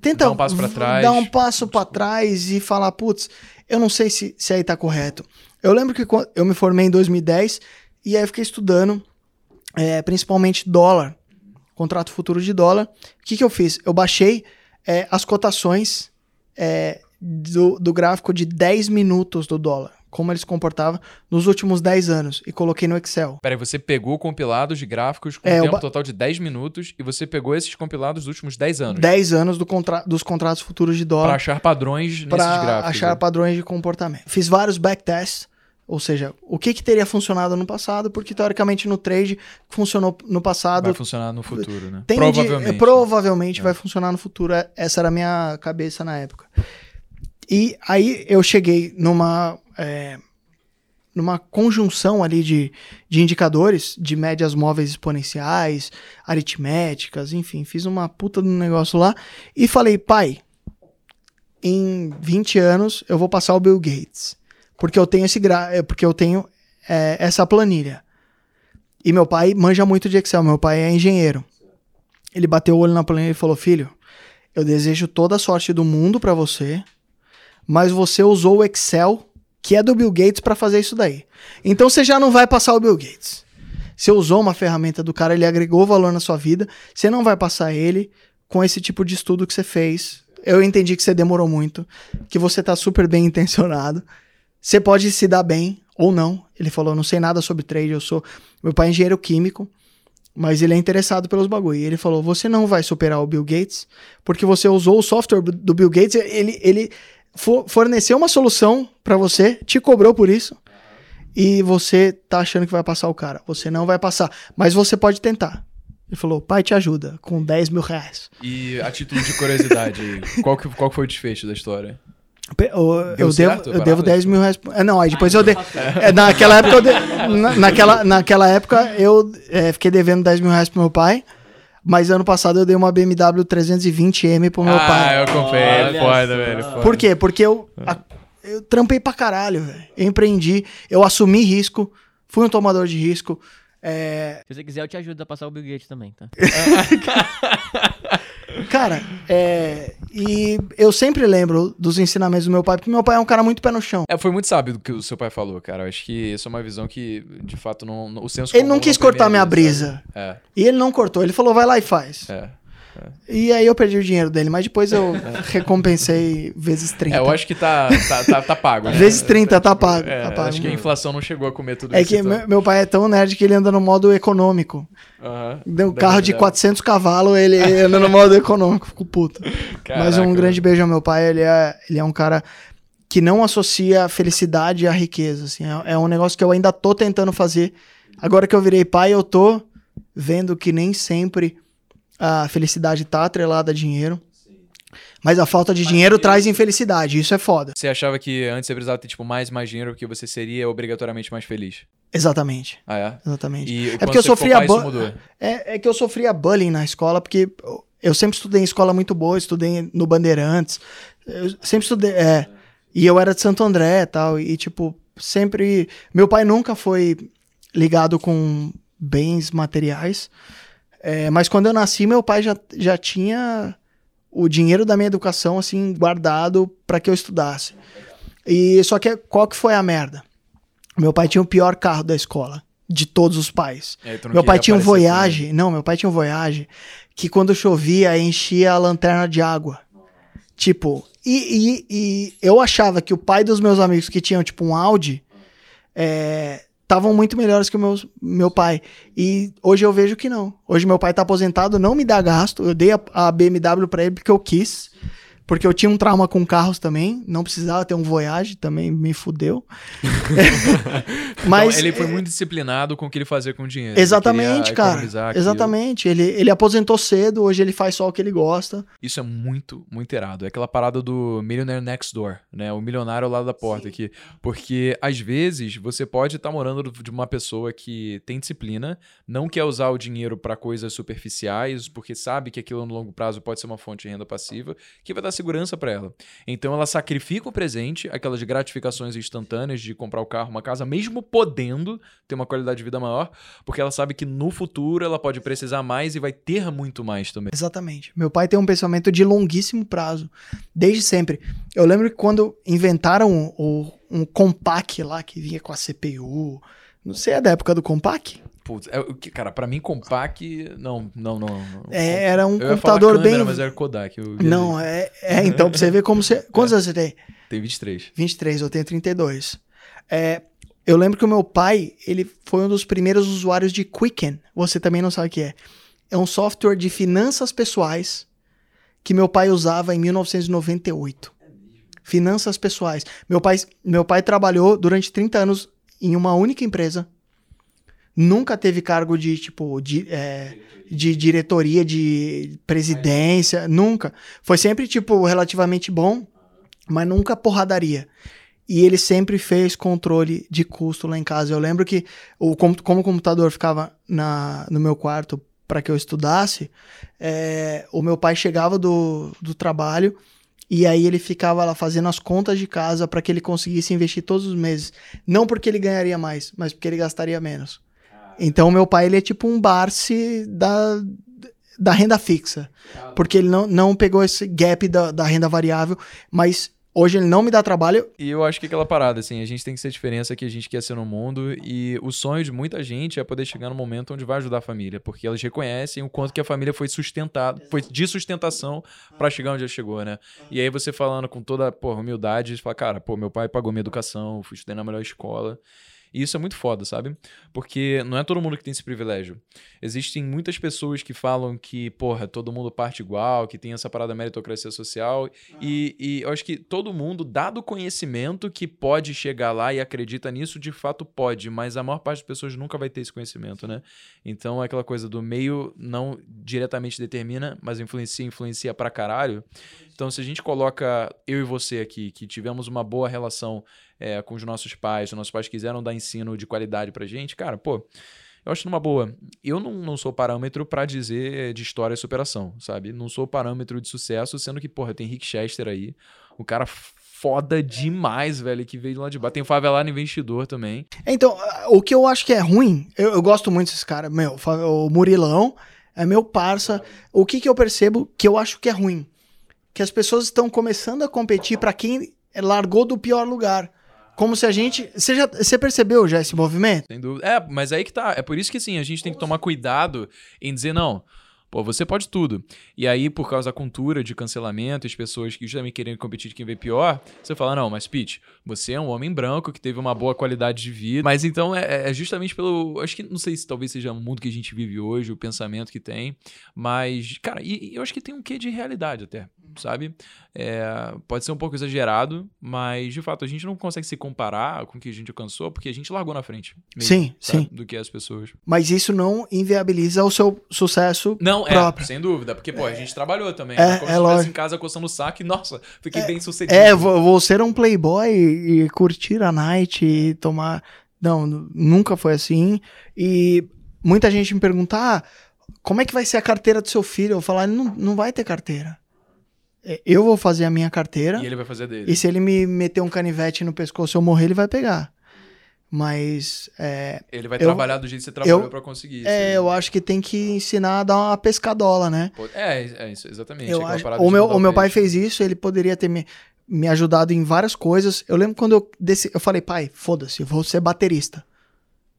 B: Tenta
A: Dar um passo pra
B: v-
A: trás.
B: dar um passo pra trás e falar, putz, eu não sei se, se aí tá correto. Eu lembro que eu me formei em 2010 e aí eu fiquei estudando é, principalmente dólar, contrato futuro de dólar. O que, que eu fiz? Eu baixei é, as cotações é, do, do gráfico de 10 minutos do dólar, como ele se comportava nos últimos 10 anos, e coloquei no Excel.
A: Peraí, você pegou compilados de gráficos com
B: É,
A: um tempo total de 10 minutos e você pegou esses compilados dos últimos 10 anos
B: 10 anos do contra dos contratos futuros de dólar
A: achar padrões nesses
B: para
A: gráficos.
B: achar
A: né?
B: padrões de comportamento. Fiz vários backtests, ou seja, o que, que teria funcionado no passado, porque teoricamente no trade funcionou no passado.
A: Vai funcionar no futuro, né?
B: Tende-
A: Provavelmente.
B: é, provavelmente
A: É.
B: vai funcionar no futuro. É- Essa era a minha cabeça na época. E aí eu cheguei numa, é, numa conjunção ali de, de indicadores, de médias móveis exponenciais, aritméticas, enfim, fiz uma puta um negócio lá e falei, pai, em 20 anos eu vou passar o Bill Gates. Porque eu tenho esse gra é, porque eu tenho é, essa planilha. E meu pai manja muito de Excel, meu pai é engenheiro. Ele bateu o olho na planilha e falou: Filho, eu desejo toda a sorte do mundo pra você, mas você usou o Excel, que é do Bill Gates, pra fazer isso daí. Então você já não vai passar o Bill Gates. Você usou uma ferramenta do cara, ele agregou valor na sua vida, você não vai passar ele com esse tipo de estudo que você fez. Eu entendi que você demorou muito, que você tá super bem intencionado. Você pode se dar bem ou não. Ele falou: não sei nada sobre trade, eu sou. Meu pai é engenheiro químico, mas ele é interessado pelos bagulho. E ele falou: você não vai superar o Bill Gates, porque você usou o software do Bill Gates, ele, ele fo- forneceu uma solução pra você, te cobrou por isso, e você tá achando que vai passar o cara. Você não vai passar, mas você pode tentar. Ele falou: pai te ajuda, com 10 mil reais.
A: E a título de curiosidade, qual, que, qual foi o desfecho da história?
B: Eu, eu devo, eu devo
A: parada?
B: 10 mil reais. É, não, aí depois eu dei. é, naquela época, eu de- na- naquela, naquela época eu é, fiquei devendo 10 mil reais pro meu pai. Mas ano passado eu dei uma BMW 320M pro meu
A: ah,
B: pai.
A: eu confesso.
C: Olha
A: Foda, velho. Foda.
B: Por quê? Porque eu, a- eu trampei pra caralho, velho. Eu empreendi, eu assumi risco, fui um tomador de risco. É,
D: Se você quiser, eu te ajudo a passar o Bill Gates também, tá?
B: cara, é, e eu sempre lembro dos ensinamentos do meu pai, porque meu pai é um cara muito pé no chão.
A: É, foi muito sábio do que o seu pai falou, cara. Eu acho que isso é uma visão que, de fato, não, não- o senso
B: Ele
A: comum
B: não quis
A: permeia
B: cortar minha brisa.
A: sabe?
B: E ele não cortou, ele falou, vai lá e faz.
A: É, é.
B: E aí eu perdi o dinheiro dele, mas depois eu recompensei vezes 30.
A: É, eu acho que tá, tá, tá, tá pago, né?
B: Vezes 30 tá pago.
A: É,
B: tá pago.
A: acho que a inflação não chegou a comer tudo
B: É
A: isso.
B: que
A: então.
B: meu, pai é tão nerd que ele anda no modo econômico.
A: Aham.
B: Deu um carro de
A: ser.
B: 400 cavalos, ele anda no modo econômico, fico puto. Mas um
A: Caraca,
B: grande beijo ao meu pai, ele é, ele é um cara que não associa a felicidade à riqueza, assim, é, é um negócio que eu ainda tô tentando fazer. Agora que eu virei pai, eu tô vendo que nem sempre a felicidade tá atrelada a dinheiro. Mas a falta de dinheiro traz infelicidade, isso é foda.
A: Você achava que antes você precisava ter, tipo, mais mais dinheiro porque você seria obrigatoriamente mais feliz?
B: Exatamente,
A: Ah, é?
B: exatamente.
A: E
B: É porque eu sofria bu-. É, é que eu sofria bullying na escola, porque eu sempre estudei em escola muito boa, estudei no Bandeirantes, eu sempre estudei, é, e eu era de Santo André e tal, e tipo, sempre, meu pai nunca foi ligado com bens materiais, é, mas quando eu nasci, meu pai já, já tinha o dinheiro da minha educação, assim, guardado para que eu estudasse. E só que qual que foi a merda? Meu pai tinha o pior carro da escola, de todos os pais.
A: Não
B: Meu pai tinha um Voyage, não, meu pai tinha um Voyage que quando chovia enchia a lanterna de água. Tipo, e, e, e eu achava que o pai dos meus amigos que tinham tipo um Audi estavam muito melhores que o meu, meu pai. E hoje eu vejo que não. Hoje meu pai tá aposentado, não me dá gasto. Eu dei a, a BMW pra ele porque eu quis. Porque eu tinha um trauma com carros também. Não precisava ter um Voyage, também me fudeu.
A: Mas ele foi muito disciplinado com o que ele fazia com o dinheiro.
B: Exatamente, cara.
A: aquilo.
B: Exatamente. Ele, ele aposentou cedo, hoje ele faz só o que ele gosta.
A: Isso é muito, muito irado. É aquela parada do Millionaire Next Door, né? O milionário ao lado da porta aqui. Porque, às vezes, você pode estar morando de uma pessoa que tem disciplina, não quer usar o dinheiro para coisas superficiais, porque sabe que aquilo no longo prazo pode ser uma fonte de renda passiva, que vai dar segurança para ela. Então, ela sacrifica o presente, aquelas gratificações instantâneas de comprar o carro, uma casa, mesmo podendo ter uma qualidade de vida maior, porque ela sabe que no futuro ela pode precisar mais e vai ter muito mais também.
B: Exatamente. Meu pai tem um pensamento de longuíssimo prazo, desde sempre. Eu lembro que quando inventaram o, um Compaq lá, que vinha com a CPU, não sei, é da época do Compaq?
A: Putz, é, cara, pra mim, Compaq. Não, não, não. não.
B: É, era um
A: Eu
B: computador
A: câmera,
B: bem.
A: Mas era Kodak.
B: Não, é, é. Então, pra você ver como você. Quantos anos você tem?
A: Tem 23.
B: 23, eu tenho 32. É, eu lembro que o meu pai, ele foi um dos primeiros usuários de Quicken. Você também não sabe o que é. É um software de finanças pessoais que meu pai usava em 1998. Finanças pessoais. Meu pai, meu pai trabalhou durante 30 anos em uma única empresa. Nunca teve cargo de, tipo, de, é, de diretoria, de presidência. Nunca. Foi sempre, tipo, relativamente bom, mas nunca porradaria. E ele sempre fez controle de custo lá em casa. Eu lembro que, o, como, como o computador ficava na, no meu quarto para que eu estudasse, é, o meu pai chegava do, do trabalho e aí ele ficava lá fazendo as contas de casa para que ele conseguisse investir todos os meses. Não porque ele ganharia mais, mas porque ele gastaria menos. Então, meu pai, ele é tipo um Barsi da, da renda fixa. Porque ele não, não pegou esse gap da, da renda variável, mas hoje ele não me dá trabalho.
A: E eu acho que aquela parada, assim, a gente tem que ser a diferença que a gente quer ser no mundo. E o sonho de muita gente é poder chegar no momento onde vai ajudar a família. Porque elas reconhecem o quanto que a família foi sustentada, foi de sustentação pra chegar onde ela chegou, né? E aí você falando com toda, porra, humildade, você fala, cara, pô, meu pai pagou minha educação, fui estudar na melhor escola. E isso é muito foda, sabe? Porque não é todo mundo que tem esse privilégio. Existem muitas pessoas que falam que, porra, todo mundo parte igual, que tem essa parada meritocracia social. E, e eu acho que todo mundo, dado o conhecimento que pode chegar lá e acredita nisso, de fato pode. Mas a maior parte das pessoas nunca vai ter esse conhecimento, né? Então é aquela coisa do meio não diretamente determina, mas influencia, influencia pra caralho. Então, se a gente coloca eu e você aqui, que tivemos uma boa relação é, com os nossos pais, os nossos pais quiseram dar ensino de qualidade pra gente, cara, pô, eu acho numa boa. Eu não, não sou parâmetro pra dizer de história e superação, sabe? Não sou parâmetro de sucesso, sendo que, porra, tem Rick Chester aí, um cara foda demais, velho, que veio lá de baixo. Tem o Favelado Investidor também.
B: Então, o que eu acho que é ruim, eu, eu gosto muito desse cara, meu, o Murilão é meu parça. O que que eu percebo que eu acho que é ruim? Que as pessoas estão começando a competir pra quem largou do pior lugar. Como se a gente. Você, já, você percebeu já esse movimento?
A: Sem dúvida. É, mas aí que tá. É por isso que assim, a gente tem que tomar cuidado em dizer, não, pô, você pode tudo. E aí, por causa da cultura de cancelamento, as pessoas que justamente querem competir de quem vê pior, você fala, não, mas Pete, você é um homem branco que teve uma boa qualidade de vida. Mas então é, é justamente pelo. Acho que não sei se talvez seja o mundo que a gente vive hoje, o pensamento que tem. Mas, cara, e, e eu acho que tem um quê de realidade até, sabe? É, pode ser um pouco exagerado, mas de fato a gente não consegue se comparar com o que a gente alcançou, porque a gente largou na frente. mesmo,
B: Sim,
A: sabe?
B: sim.
A: Do que as pessoas.
B: Mas isso não inviabiliza o seu sucesso.
A: Não,
B: Próprio.
A: é, sem dúvida, porque, pô, a gente trabalhou também.
B: É,
A: né? Como
B: é
A: se
B: lógico.
A: em casa coçando o saco e, nossa, fiquei bem sucedido.
B: É, vou, vou ser um playboy e, curtir a night e tomar. Não, nu- nunca foi assim. E muita gente me pergunta: ah, como é que vai ser a carteira do seu filho? Eu falar, não, não vai ter carteira. É, Eu vou fazer a minha carteira.
A: E ele vai fazer dele.
B: E se ele me meter um canivete no pescoço e eu morrer, ele vai pegar. Mas é,
A: Ele vai
B: eu-
A: trabalhar do jeito que você trabalhou pra conseguir isso.
B: é, eu acho que tem que ensinar a dar uma pescadola, né?
A: É, é isso, exatamente.
B: Eu
A: aquela
B: acho, o meu, o meu pai
A: peixe.
B: fez isso, ele poderia ter me, me ajudado em várias coisas. Eu lembro quando eu desci, eu falei, pai, foda-se, eu vou ser baterista.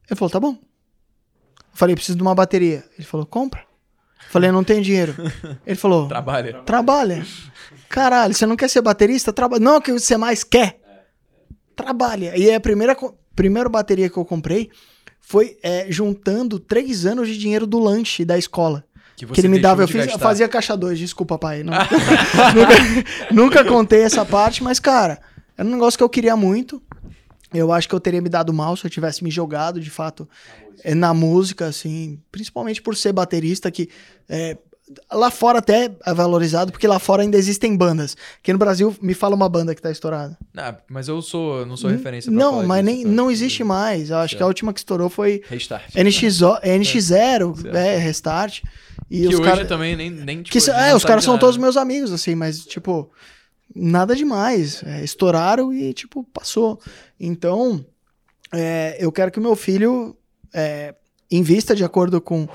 B: Ele falou, tá bom. Eu falei, preciso de uma bateria. Ele falou, compra. Eu falei, eu não tenho dinheiro. Ele falou,
A: Trabalha.
B: trabalha. Caralho, você não quer ser baterista? Trabalha. Não, o que você mais quer. Trabalha. E a primeira, primeira bateria que eu comprei foi é, juntando três anos de dinheiro do lanche da escola
A: Que,
B: que ele me dava. Eu fiz,
A: gastar.
B: fazia caixa 2, desculpa, pai. Não- nunca, nunca contei essa parte, mas, cara, era um negócio que eu queria muito. Eu acho que eu teria me dado mal se eu tivesse me jogado, de fato, na música, assim, principalmente por ser baterista, que eh, lá fora até é valorizado, porque lá fora ainda existem bandas. Aqui no Brasil, me fala uma banda que tá estourada.
A: Ah, mas eu sou, não sou referência pra
B: Não, mas nem,
A: tá?
B: não existe mais. Eu acho que a última que estourou foi
A: Restart.
B: NX0, NX0
A: Certo.
B: é, Restart. E
A: que
B: os
A: hoje
B: caras.
A: também nem, nem tipo,
B: Que, é,
A: não
B: os
A: sabe
B: caras são todos meus amigos, assim, mas, tipo, nada demais. É, estouraram e, tipo, passou. Então, é, eu quero que o meu filho é, invista de acordo com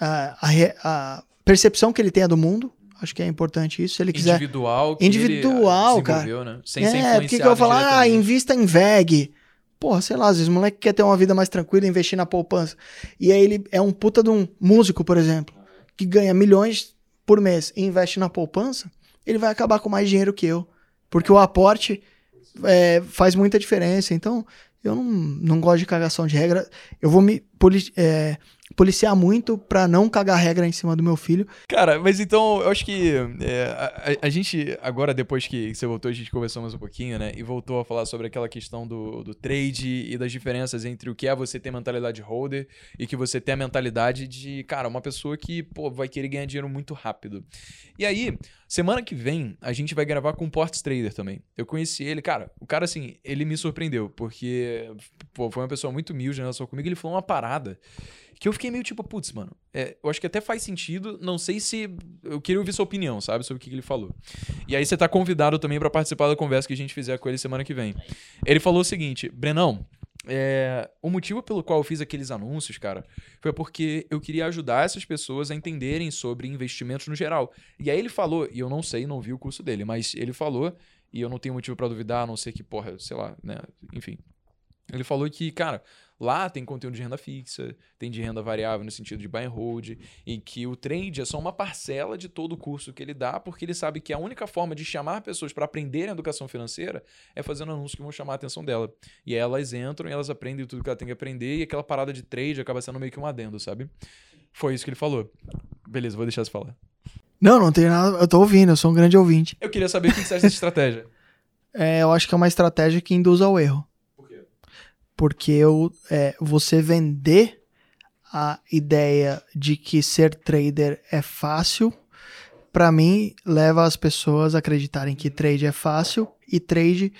B: a, a re- a percepção que ele tenha do mundo. Acho que é importante isso. Se ele quiser.
A: Individual. que
B: Individual,
A: ele
B: cara.
A: Né? Sem
B: é, porque que eu falar, ah, invista em VEG. porra, sei lá, às vezes o moleque quer ter uma vida mais tranquila, investir na poupança. E aí ele é um puta de um músico, por exemplo, que ganha milhões por mês e investe na poupança, ele vai acabar com mais dinheiro que eu. Porque o aporte é, faz muita diferença. Então, eu não, não gosto de cagação de regra. Eu vou me é, policiar muito pra não cagar regra em cima do meu filho.
A: Cara, mas então eu acho que é, a, a, gente, agora depois que você voltou, a gente conversou mais um pouquinho, né? E voltou a falar sobre aquela questão do, do trade e das diferenças entre o que é você ter mentalidade holder e que você ter a mentalidade de, cara, uma pessoa que, pô, vai querer ganhar dinheiro muito rápido. E aí, semana que vem, a gente vai gravar com o Ports Trader também. Eu conheci ele, cara, o cara, assim, ele me surpreendeu, porque, pô, foi uma pessoa muito humilde em relação comigo, ele falou uma parada que eu fiquei meio tipo, putz, mano, é, eu acho que até faz sentido, não sei se. Eu queria ouvir sua opinião, sabe, sobre o que, que ele falou. E aí você tá convidado também para participar da conversa que a gente fizer com ele semana que vem. Ele falou o seguinte: Brenão, é, o motivo pelo qual eu fiz aqueles anúncios, cara, foi porque eu queria ajudar essas pessoas a entenderem sobre investimentos no geral. E aí ele falou, e eu não sei, não vi o curso dele, mas ele falou, e eu não tenho motivo para duvidar, a não ser que, porra, sei lá, né, enfim. Ele falou que, cara, Lá tem conteúdo de renda fixa, tem de renda variável no sentido de buy and hold, e que o trade é só uma parcela de todo o curso que ele dá, porque ele sabe que a única forma de chamar pessoas para aprenderem educação financeira é fazendo anúncios que vão chamar a atenção dela. E aí elas entram e elas aprendem tudo que ela tem que aprender, e aquela parada de trade acaba sendo meio que um adendo, sabe? Foi isso que ele falou. Beleza, vou deixar você falar.
B: Não, não tem nada. Eu tô ouvindo, eu sou um grande ouvinte.
A: Eu queria saber o que você acha dessa estratégia.
B: É, eu acho que é uma estratégia que induz ao erro. Porque eu, é, você vender a ideia de que ser trader é fácil, para mim, leva as pessoas a acreditarem que trade é fácil e trade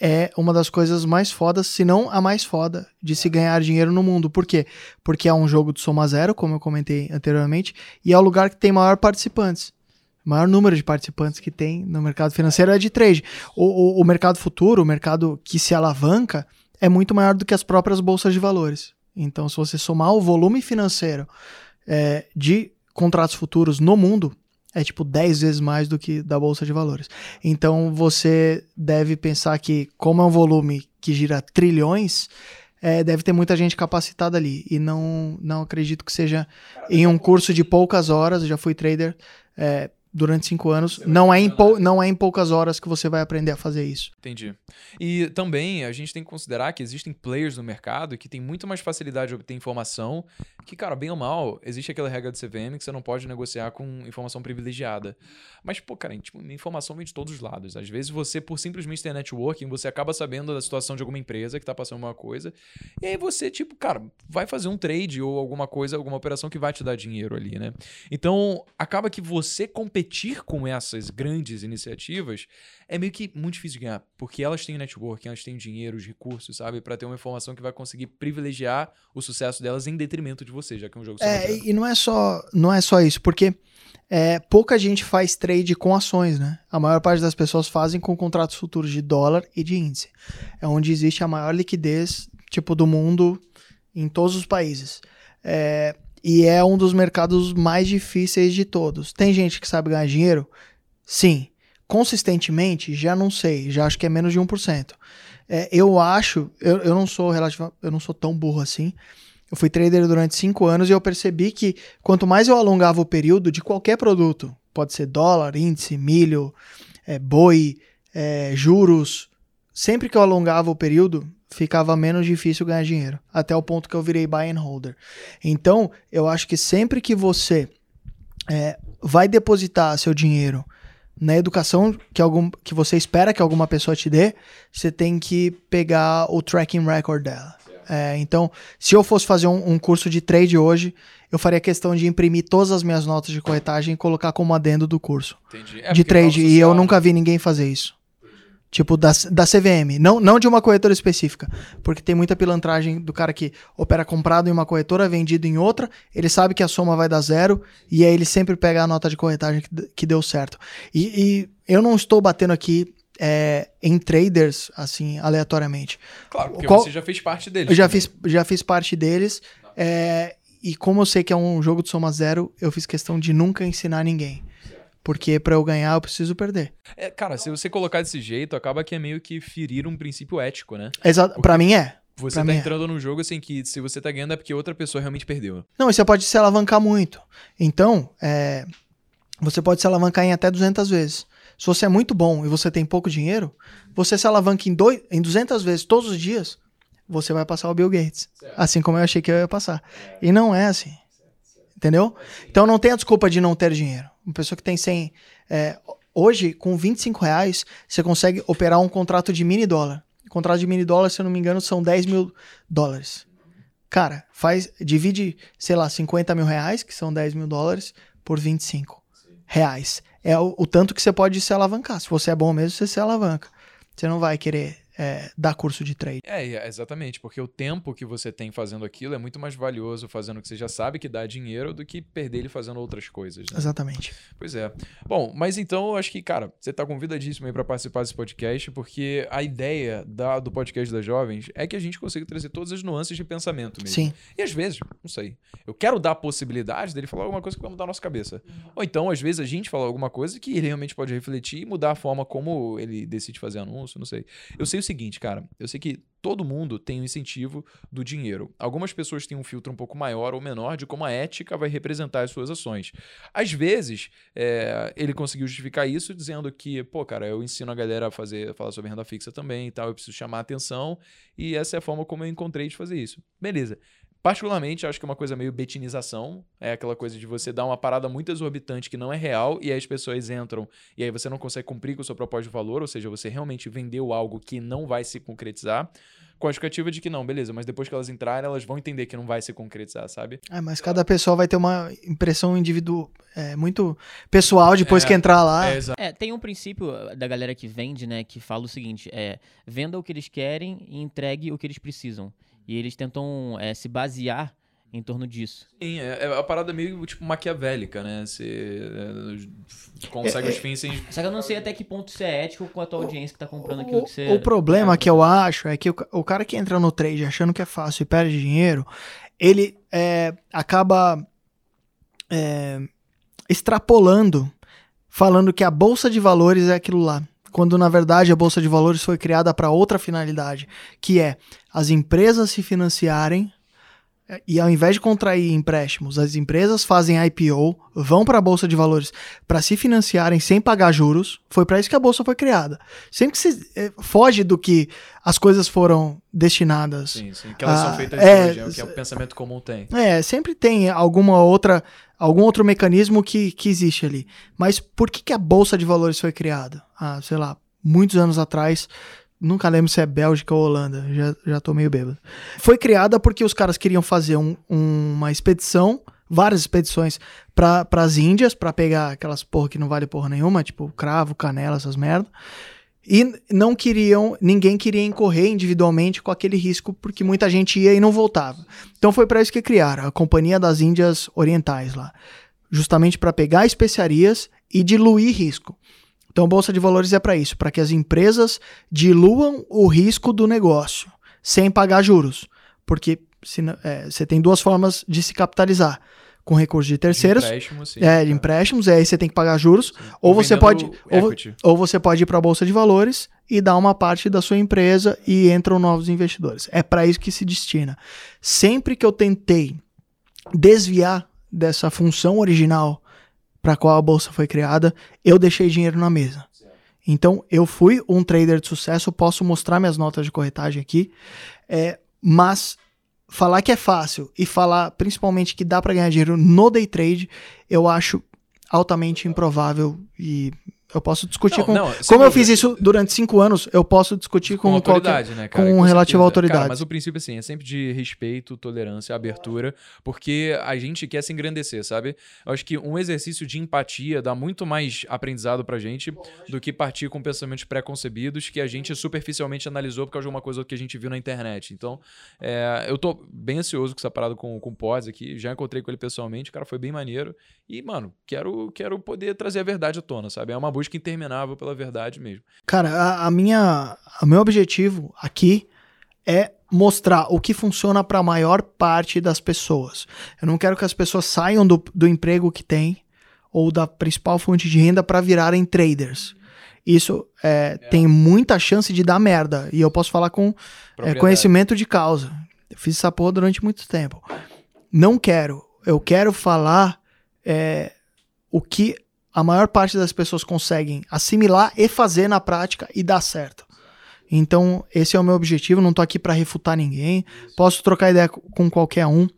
B: é uma das coisas mais fodas, se não a mais foda, de se ganhar dinheiro no mundo. Por quê? Porque é um jogo de soma zero, como eu comentei anteriormente, e é o lugar que tem maior participantes. O maior número de participantes que tem no mercado financeiro é de trade. O, o, o mercado futuro, o mercado que se alavanca, é muito maior do que as próprias bolsas de valores. Então, se você somar o volume financeiro é, de contratos futuros no mundo, é tipo 10 vezes mais do que da bolsa de valores. Então, você deve pensar que, como é um volume que gira trilhões, é, deve ter muita gente capacitada ali. E não, não acredito que seja em um curso de poucas horas. Já fui trader. É, durante cinco anos. Não é, em não é em poucas horas que você vai aprender a fazer isso.
A: Entendi. E também a gente tem que considerar que existem players no mercado que têm muito mais facilidade de obter informação, que, cara, bem ou mal, existe aquela regra do CVM que você não pode negociar com informação privilegiada. Mas, pô, cara, tipo, informação vem de todos os lados. Às vezes você, por simplesmente ter networking, você acaba sabendo da situação de alguma empresa que tá passando uma coisa, e aí você, tipo, cara, vai fazer um trade ou alguma coisa, alguma operação que vai te dar dinheiro ali, né? Então, acaba que você competir com essas grandes iniciativas é meio que muito difícil de ganhar, porque elas têm networking, elas têm dinheiro, os recursos, sabe, para ter uma informação que vai conseguir privilegiar o sucesso delas em detrimento de você, já que é um jogo
B: É, e não é só, não é só isso, porque é, pouca gente faz trade com ações, né? A maior parte das pessoas fazem com contratos futuros de dólar e de índice. É onde existe a maior liquidez, tipo, do mundo em todos os países. É, e é um dos mercados mais difíceis de todos. Tem gente que sabe ganhar dinheiro? Sim. Consistentemente, já não sei. Já acho que é menos de 1%. É, eu acho, eu, eu não sou relativo, eu não sou tão burro assim. Eu fui trader durante cinco anos e eu percebi que quanto mais eu alongava o período de qualquer produto, pode ser dólar, índice, milho, é, boi, é, juros, sempre que eu alongava o período, ficava menos difícil ganhar dinheiro, até o ponto que eu virei buy and holder. Então, eu acho que sempre que você é, vai depositar seu dinheiro na educação que, algum, que você espera que alguma pessoa te dê, você tem que pegar o tracking record dela. É, então, se eu fosse fazer um, um, curso de trade hoje, eu faria questão de imprimir todas as minhas notas de corretagem e colocar como adendo do curso é de trade. E eu nunca vi ninguém fazer isso. Tipo, da, da CVM. Não, não de uma corretora específica. Porque tem muita pilantragem do cara que opera comprado em uma corretora, vendido em outra. Ele sabe que a soma vai dar zero. E aí ele sempre pega a nota de corretagem que, que deu certo. E, e eu não estou batendo aqui é, em traders, assim, aleatoriamente.
A: Claro, porque Qual, você já fez parte deles.
B: Eu já fiz, já fiz parte deles. É, e como eu sei que é um jogo de soma zero, eu fiz questão de nunca ensinar ninguém. Porque pra eu ganhar, eu preciso perder.
A: É, cara, se você colocar desse jeito, acaba que é meio que ferir um princípio ético, né?
B: Exato. Pra mim é.
A: Você
B: Pra
A: tá
B: é.
A: entrando num jogo assim que se você tá ganhando é porque outra pessoa realmente perdeu.
B: Não, e você pode se alavancar muito. Então, é, você pode se alavancar em até 200 vezes. Se você é muito bom e você tem pouco dinheiro, você se alavanca em, dois, em 200 vezes todos os dias, você vai passar o Bill Gates. Assim como eu achei que eu ia passar. E não é assim. Entendeu? Então não tem a desculpa de não ter dinheiro. Uma pessoa que tem 100... é, hoje, com 25 reais, você consegue operar um contrato de mini dólar. Contrato de mini dólar, se eu não me engano, são 10 mil dólares. Cara, faz, divide, sei lá, 50 mil reais, que são 10 mil dólares, por 25 reais. É o, o tanto que você pode se alavancar. Se você é bom mesmo, você se alavanca. Você não vai querer é, dar curso de trade.
A: É, é, exatamente, porque o tempo que você tem fazendo aquilo é muito mais valioso fazendo o que você já sabe que dá dinheiro do que perder ele fazendo outras coisas, né?
B: Exatamente.
A: Pois é. Bom, mas então eu acho que, cara, você tá convidadíssimo aí pra participar desse podcast, porque a ideia da, do podcast das jovens é que a gente consiga trazer todas as nuances de pensamento mesmo.
B: Sim.
A: E às vezes, não sei, eu quero dar a possibilidade dele falar alguma coisa que vai mudar a nossa cabeça. Ou então, às vezes, a gente falar alguma coisa que ele realmente pode refletir e mudar a forma como ele decide fazer anúncio, não sei. Eu sei seguinte, cara, eu sei que todo mundo tem um incentivo do dinheiro. Algumas pessoas têm um filtro um pouco maior ou menor de como a ética vai representar as suas ações. Às vezes, é, ele conseguiu justificar isso dizendo que, pô, cara, eu ensino a galera a fazer, a falar sobre renda fixa também e tal, eu preciso chamar a atenção, e essa é a forma como eu encontrei de fazer isso. Beleza. Particularmente, acho que é uma coisa meio betinização. É aquela coisa de você dar uma parada muito exorbitante que não é real, e aí as pessoas entram, e aí você não consegue cumprir com o seu propósito de valor, ou seja, você realmente vendeu algo que não vai se concretizar, com a justificativa de que não, beleza, mas depois que elas entrarem, elas vão entender que não vai se concretizar, sabe?
B: É, mas cada pessoa vai ter uma impressão individual, é, muito pessoal depois
A: É,
B: que entrar lá.
A: exato.
D: É, tem um princípio da galera que vende, né, que fala o seguinte: é venda o que eles querem e entregue o que eles precisam. E eles tentam é, se basear em torno disso.
A: Sim, é, é a parada meio tipo maquiavélica, né? Você é, consegue os fins sem.
D: Só que eu não sei até que ponto isso é ético com a tua audiência que tá comprando aquilo
B: O,
D: que você.
B: o problema que eu acho é que o, o cara que entra no trade achando que é fácil e perde dinheiro, ele é, acaba é, extrapolando, falando que a bolsa de valores é aquilo lá. Quando na verdade a bolsa de valores foi criada para outra finalidade, que é as empresas se financiarem e ao invés de contrair empréstimos, as empresas fazem IPO, vão para a bolsa de valores para se financiarem sem pagar juros. Foi para isso que a bolsa foi criada. Sempre que se eh, foge do que as coisas foram destinadas.
A: Sim, sim. Que elas
B: Ah,
A: são feitas
B: é,
A: hoje, é o que o pensamento comum tem.
B: É, sempre tem alguma outra, algum outro mecanismo que, que existe ali. Mas por que, que a bolsa de valores foi criada? Ah, sei lá, muitos anos atrás. Nunca lembro se é Bélgica ou Holanda, já, já tô meio bêbado. Foi criada porque os caras queriam fazer um- uma expedição, várias expedições para as Índias, para pegar aquelas porra que não vale porra nenhuma, tipo cravo, canela, essas merda. E não queriam, ninguém queria incorrer individualmente com aquele risco, porque muita gente ia e não voltava. Então foi para isso que criaram a Companhia das Índias Orientais lá, justamente para pegar especiarias e diluir risco. Então, bolsa de valores é para isso, para que as empresas diluam o risco do negócio sem pagar juros, porque se é, você tem duas formas de se capitalizar, com recursos de terceiros,
A: De empréstimo, sim.
B: é, de empréstimos, e aí você tem que pagar juros,
A: Ou
B: ou você pode ou, ou você pode ir para a bolsa de valores e dar uma parte da sua empresa e entram novos investidores. É para isso que se destina. Sempre que eu tentei desviar dessa função original para qual a bolsa foi criada, eu deixei dinheiro na mesa. Então, eu fui um trader de sucesso, posso mostrar minhas notas de corretagem aqui, é, mas falar que é fácil e falar principalmente que dá para ganhar dinheiro no day trade, eu acho altamente improvável e eu posso discutir
A: Não,
B: com.
A: não,
B: como eu fiz isso durante cinco anos, eu posso discutir com,
A: com
B: qualquer.
A: autoridade, né, cara?
B: com
A: Com
B: relativa autoridade.
A: Cara, mas o princípio, assim, é sempre de respeito, tolerância, abertura, porque a gente quer se engrandecer, sabe? Eu acho que um exercício de empatia dá muito mais aprendizado pra gente do que partir com pensamentos pré-concebidos que a gente superficialmente analisou por causa de uma coisa que a gente viu na internet. Então, é, eu tô bem ansioso com essa parada com, com o Pós aqui, já encontrei com ele pessoalmente, o cara foi bem maneiro. E, mano, quero, quero poder trazer a verdade à tona, sabe? É uma busca interminável pela verdade mesmo.
B: Cara, a, a minha, o meu objetivo aqui é mostrar o que funciona para a maior parte das pessoas. Eu não quero que as pessoas saiam do, do emprego que têm ou da principal fonte de renda para virarem traders. Isso é, tem muita chance de dar merda. E eu posso falar com é, conhecimento de causa. Eu fiz essa porra durante muito tempo. Não quero. Eu quero falar é, o que a maior parte das pessoas conseguem assimilar e fazer na prática e dar certo. Então, esse é o meu objetivo. Não tô aqui para refutar ninguém. Posso trocar ideia co- com qualquer um.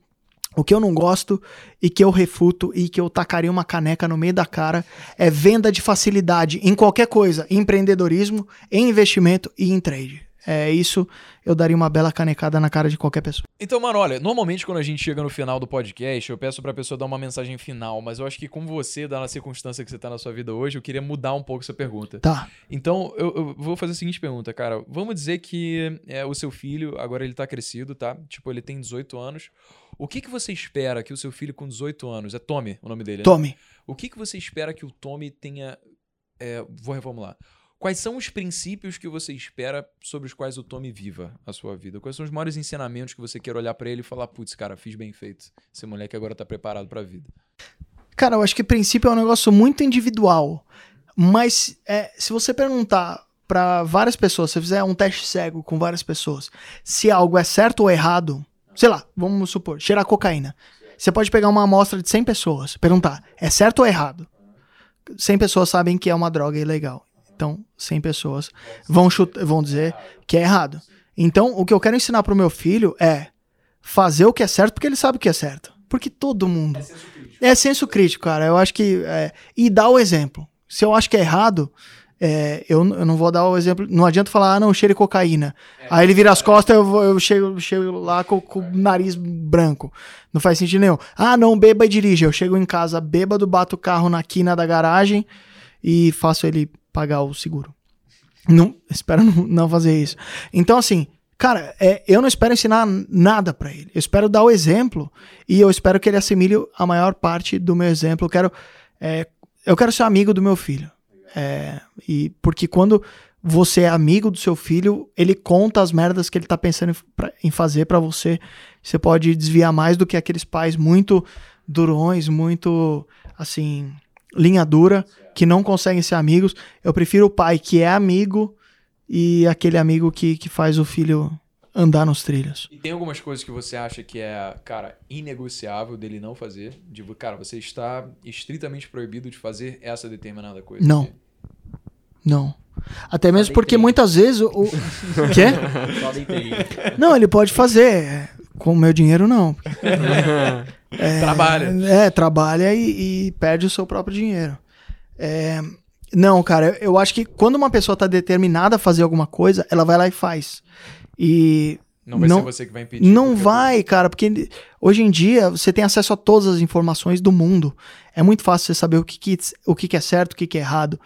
B: O que eu não gosto e que eu refuto e que eu tacaria uma caneca no meio da cara é venda de facilidade em qualquer coisa, em empreendedorismo, em investimento e em trade. É isso, eu daria uma bela canecada na cara de qualquer pessoa.
A: Então, mano, olha, normalmente quando a gente chega no final do podcast, eu peço pra pessoa dar uma mensagem final, mas eu acho que como você, dá na circunstância que você tá na sua vida hoje, eu queria mudar um pouco essa pergunta.
B: Tá.
A: Então, eu, eu vou fazer a seguinte pergunta, cara. Vamos dizer que é, o seu filho, agora ele tá crescido, tá? Tipo, ele tem 18 anos. O que, que você espera que o seu filho com 18 anos, é Tommy o nome dele, né?
B: Tome.
A: O que, que você espera que o Tommy tenha. é, vou reformular. Quais são os princípios que você espera sobre os quais o Tommy viva a sua vida? Quais são os maiores ensinamentos que você quer olhar pra ele e falar, putz, cara, fiz bem feito. Esse moleque agora tá preparado pra vida.
B: Cara, eu acho que princípio é um negócio muito individual. Mas é, se você perguntar pra várias pessoas, se fizer um teste cego com várias pessoas, se algo é certo ou errado, sei lá, vamos supor, cheirar cocaína. Você pode pegar uma amostra de 100 pessoas, perguntar, é certo ou errado? 100 pessoas sabem que é uma droga ilegal. Então, 100 pessoas vão, chutar, vão dizer que é errado. Então, o que eu quero ensinar pro meu filho é fazer o que é certo porque ele sabe o que é certo. Porque todo mundo. É senso crítico, cara. Eu acho que. é, e dar o exemplo. Se eu acho que é errado, é, eu, eu não vou dar o exemplo. Não adianta falar, ah, não, cheire cocaína. Aí ele vira as costas, eu, vou, eu chego, chego lá com, com o nariz branco. Não faz sentido nenhum. Ah, não, beba e dirija. Eu chego em casa bêbado, bato o carro na quina da garagem e faço ele pagar o seguro. Não, espero não, fazer isso. Então, assim, cara, é, eu não espero ensinar nada pra ele. Eu espero dar o exemplo e eu espero que ele assimile a maior parte do meu exemplo. Eu quero, é, eu quero ser amigo do meu filho. É, e porque quando você é amigo do seu filho, ele conta as merdas que ele tá pensando em, pra- em fazer pra você. Você pode desviar mais do que aqueles pais muito durões, muito assim, linha dura, que não conseguem ser amigos. Eu prefiro o pai que é amigo e aquele amigo que, que faz o filho andar nos trilhos.
A: E tem algumas coisas que você acha que é, cara, inegociável dele não fazer? Tipo, cara, você está estritamente proibido de fazer essa determinada coisa.
B: Não. Não. Até mesmo porque muitas vezes o. o... Quê?
D: Só.
B: Não, ele pode fazer. Com o meu dinheiro, não. É,
A: Trabalha.
B: É, trabalha e, e perde o seu próprio dinheiro. É, não, cara, eu acho que quando uma pessoa tá determinada a fazer alguma coisa, ela vai lá e faz. E
A: Não vai
B: Não-
A: ser você que vai impedir.
B: não vai, cara, porque hoje em dia você tem acesso a todas as informações do mundo. É muito fácil você saber o que, que, o que, que é certo, o que, que é errado.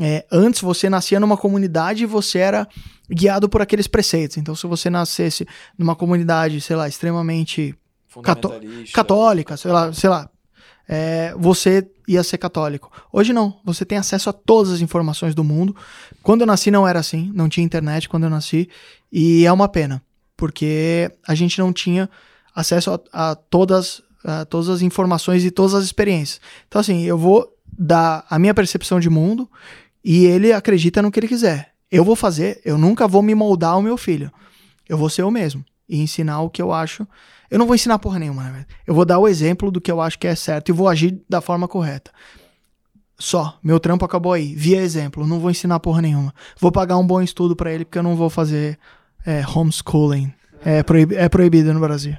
B: É, antes você nascia numa comunidade e você era guiado por aqueles preceitos. Então, se você nascesse numa comunidade, sei lá, extremamente
A: fundamentalista.
B: católica, sei lá, sei lá, é, você ia ser católico. Hoje não, você tem acesso a todas as informações do mundo. Quando eu nasci não era assim, não tinha internet quando eu nasci, e é uma pena, porque a gente não tinha acesso a, a todas, a todas as informações e todas as experiências. Então assim, eu vou dar a minha percepção de mundo e ele acredita no que ele quiser. Eu vou fazer, eu nunca vou me moldar ao meu filho. Eu vou ser eu mesmo e ensinar o que eu acho eu não vou ensinar porra nenhuma, né? Eu vou dar o exemplo do que eu acho que é certo e vou agir da forma correta. Só. Meu trampo acabou aí. Via exemplo. Não vou ensinar porra nenhuma. Vou pagar um bom estudo pra ele porque eu não vou fazer é, homeschooling. É, proib- é proibido no Brasil.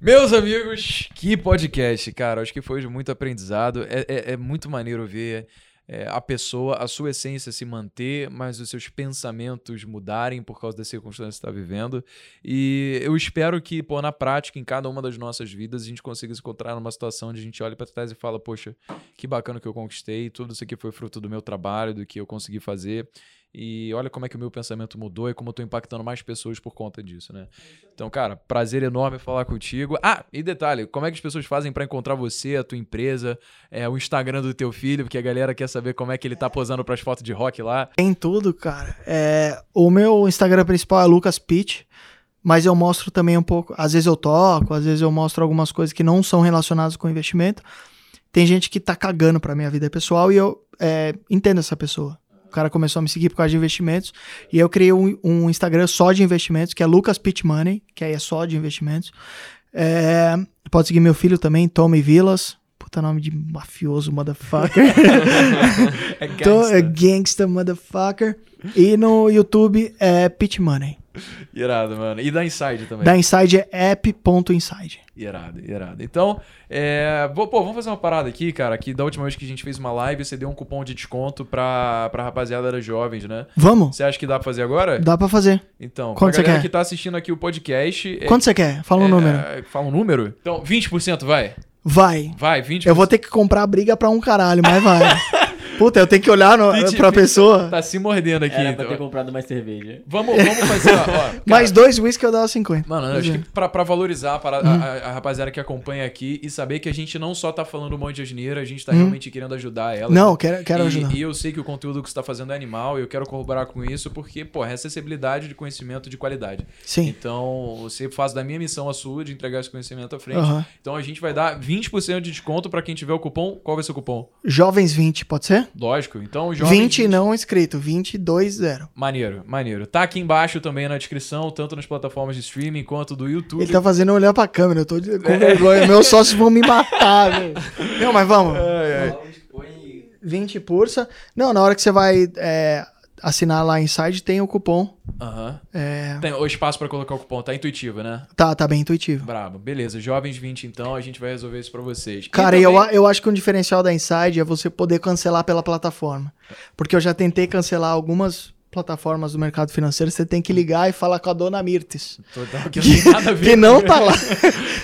A: Meus amigos, que podcast, cara. Acho que foi de muito aprendizado. É, é- é muito maneiro ver é, a pessoa, a sua essência se manter, mas os seus pensamentos mudarem por causa das circunstâncias que está vivendo. E eu espero que, pô, na prática, em cada uma das nossas vidas, a gente consiga se encontrar numa situação onde a gente olha para trás e fala, poxa, que bacana que eu conquistei, tudo isso aqui foi fruto do meu trabalho, do que eu consegui fazer. E olha como é que o meu pensamento mudou e como eu tô impactando mais pessoas por conta disso, né? Então, cara, prazer enorme falar contigo. Ah, e detalhe, como é que as pessoas fazem pra encontrar você, a tua empresa, é, o Instagram do teu filho, porque a galera quer saber como é que ele tá posando pras fotos de rock lá.
B: Tem tudo, cara. É, o meu Instagram principal é Lucas Pitt, mas eu mostro também um pouco. Às vezes eu toco, às vezes eu mostro algumas coisas que não são relacionadas com investimento. tem gente que tá cagando pra minha vida pessoal e eu é, entendo essa pessoa. O cara começou a me seguir por causa de investimentos e eu criei um, um Instagram só de investimentos, que é Lucas Pitch Money, que aí é só de investimentos. É, pode seguir meu filho também, Tommy Vilas. Puta nome de mafioso, motherfucker.
A: É
B: Tô- é
A: gangsta.
B: gangsta, motherfucker. E no YouTube é Pitch Money.
A: Irado, mano. E da Inside também.
B: Da Inside é app.inside.
A: Irado, irado. Então, é... pô, vamos fazer uma parada aqui, cara. Que da última vez que a gente fez uma live, você deu um cupom de desconto pra, pra rapaziada das jovens, né?
B: Vamos?
A: Você acha que dá pra fazer agora?
B: Dá pra fazer.
A: Então,
B: Quanto
A: pra
B: você
A: galera
B: quer?
A: que tá assistindo aqui o podcast... é-
B: Quanto você quer? Fala um
A: é,
B: número.
A: Fala um número? Então, 20% vai.
B: Vai.
A: Vai, 20%.
B: Eu vou ter que comprar briga pra um caralho, mas vai. Puta, eu tenho que olhar no,
A: Pete-
B: pra pessoa.
A: Tá se mordendo aqui.
D: Era pra
A: então.
D: ter comprado mais cerveja.
A: Vamos, vamos fazer, ó. ó, cara,
B: Mais dois whisky eu dava 50.
A: Mano, eu acho que pra, pra valorizar a, parada- a- a- a rapaziada que acompanha aqui e saber que a gente não só tá falando um monte de asneira, a gente tá realmente querendo ajudar ela.
B: Não, quero, quero
A: e,
B: ajudar.
A: E eu sei que o conteúdo que você tá fazendo é animal e eu quero corroborar com isso porque, pô, é acessibilidade de conhecimento de qualidade.
B: Sim.
A: Então, você faz da minha missão a sua de entregar esse conhecimento à frente. Então, a gente vai dar 20% de desconto pra quem tiver o cupom. Qual vai ser o cupom?
B: Jovens 20, pode ser?
A: Lógico. Então, jovem
B: 20 não inscrito, 220.
A: Maneiro, maneiro. Tá aqui embaixo também na descrição, tanto nas plataformas de streaming quanto do YouTube.
B: Ele tá fazendo olhar pra câmera, eu tô de- com vergonha. Meus sócios vão me matar, velho. Não, mas vamos.
A: Ai, ai.
B: 20 pursa. Não, na hora que você vai é, assinar lá Inside, tem o cupom.
A: Aham.
B: É,
A: Tem o espaço pra colocar o cupom, tá intuitivo, né?
B: tá, tá bem intuitivo.
A: Brabo. Beleza, jovens 20 então, a gente vai resolver isso pra vocês. E
B: Cara, eu,
A: também-
B: a- eu acho que um diferencial da Inside é você poder cancelar pela plataforma. Porque eu já tentei cancelar algumas plataformas do mercado financeiro, você tem que ligar e falar com a dona Mirtes.
A: Total, que não
B: que não tá lá.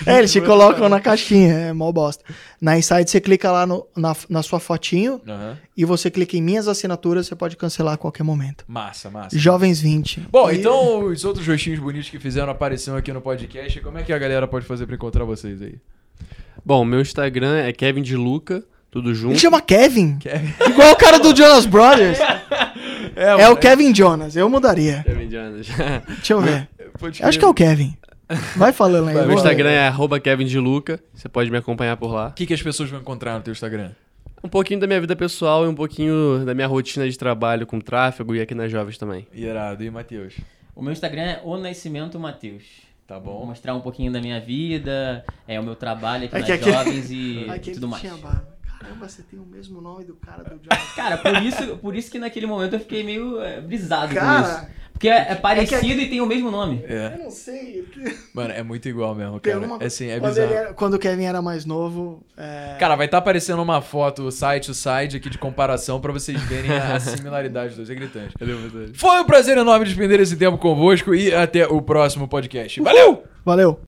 B: é, eles te colocam na caixinha, é mó bosta. Na Inside você clica lá no- na, na sua fotinho
A: Aham.
B: e você clica em minhas assinaturas, você pode cancelar a qualquer momento.
A: Massa, massa.
B: Jovens 20.
A: Bom,
B: E-
A: então os outros rostinhos bonitos que fizeram aparição aqui no podcast, como é que a galera pode fazer pra encontrar vocês aí?
C: Bom, meu Instagram é Kevin de Luca, tudo junto.
B: Ele chama Kevin.
A: Kevin.
B: Igual o cara do Jonas Brothers. É
A: mano,
B: o Kevin Jonas, eu mudaria.
C: Kevin Jonas.
B: Deixa eu ver.
A: pode
B: Acho que é o Kevin. Vai falando aí.
C: Meu
B: vou-
C: Instagram é arroba Kevin de Luca. Você pode me acompanhar por lá.
A: O que, que as pessoas vão encontrar no teu Instagram?
C: Um pouquinho da minha vida pessoal e um pouquinho da minha rotina de trabalho com tráfego e aqui nas Jovens também.
A: Irado. E Matheus?
D: O meu Instagram é O Nascimento Matheus.
A: Tá
D: Vou
A: bom?
D: mostrar um pouquinho da minha vida, é o meu trabalho aqui
B: É
D: nas
B: aquele-
D: jovens e
B: Aquele
D: tudo mais.
B: tinha barba. Caramba, você tem o mesmo nome do cara do Jonas.
D: Cara, por isso, por isso que naquele momento eu fiquei meio é, brisado com
B: Cara,
D: isso. Porque é, é parecido e tem o mesmo nome.
A: É.
B: eu não sei.
A: Mano, é muito igual mesmo,
B: Tem
A: cara.
B: uma-
A: É assim, é
B: quando, era- quando o Kevin era mais novo. é,
A: Cara, vai estar aparecendo uma foto, o site, o site aqui de comparação pra vocês verem a, a similaridade dos dois. É gritante. Foi um prazer enorme despender esse tempo convosco e até o próximo podcast. Valeu!
B: Valeu!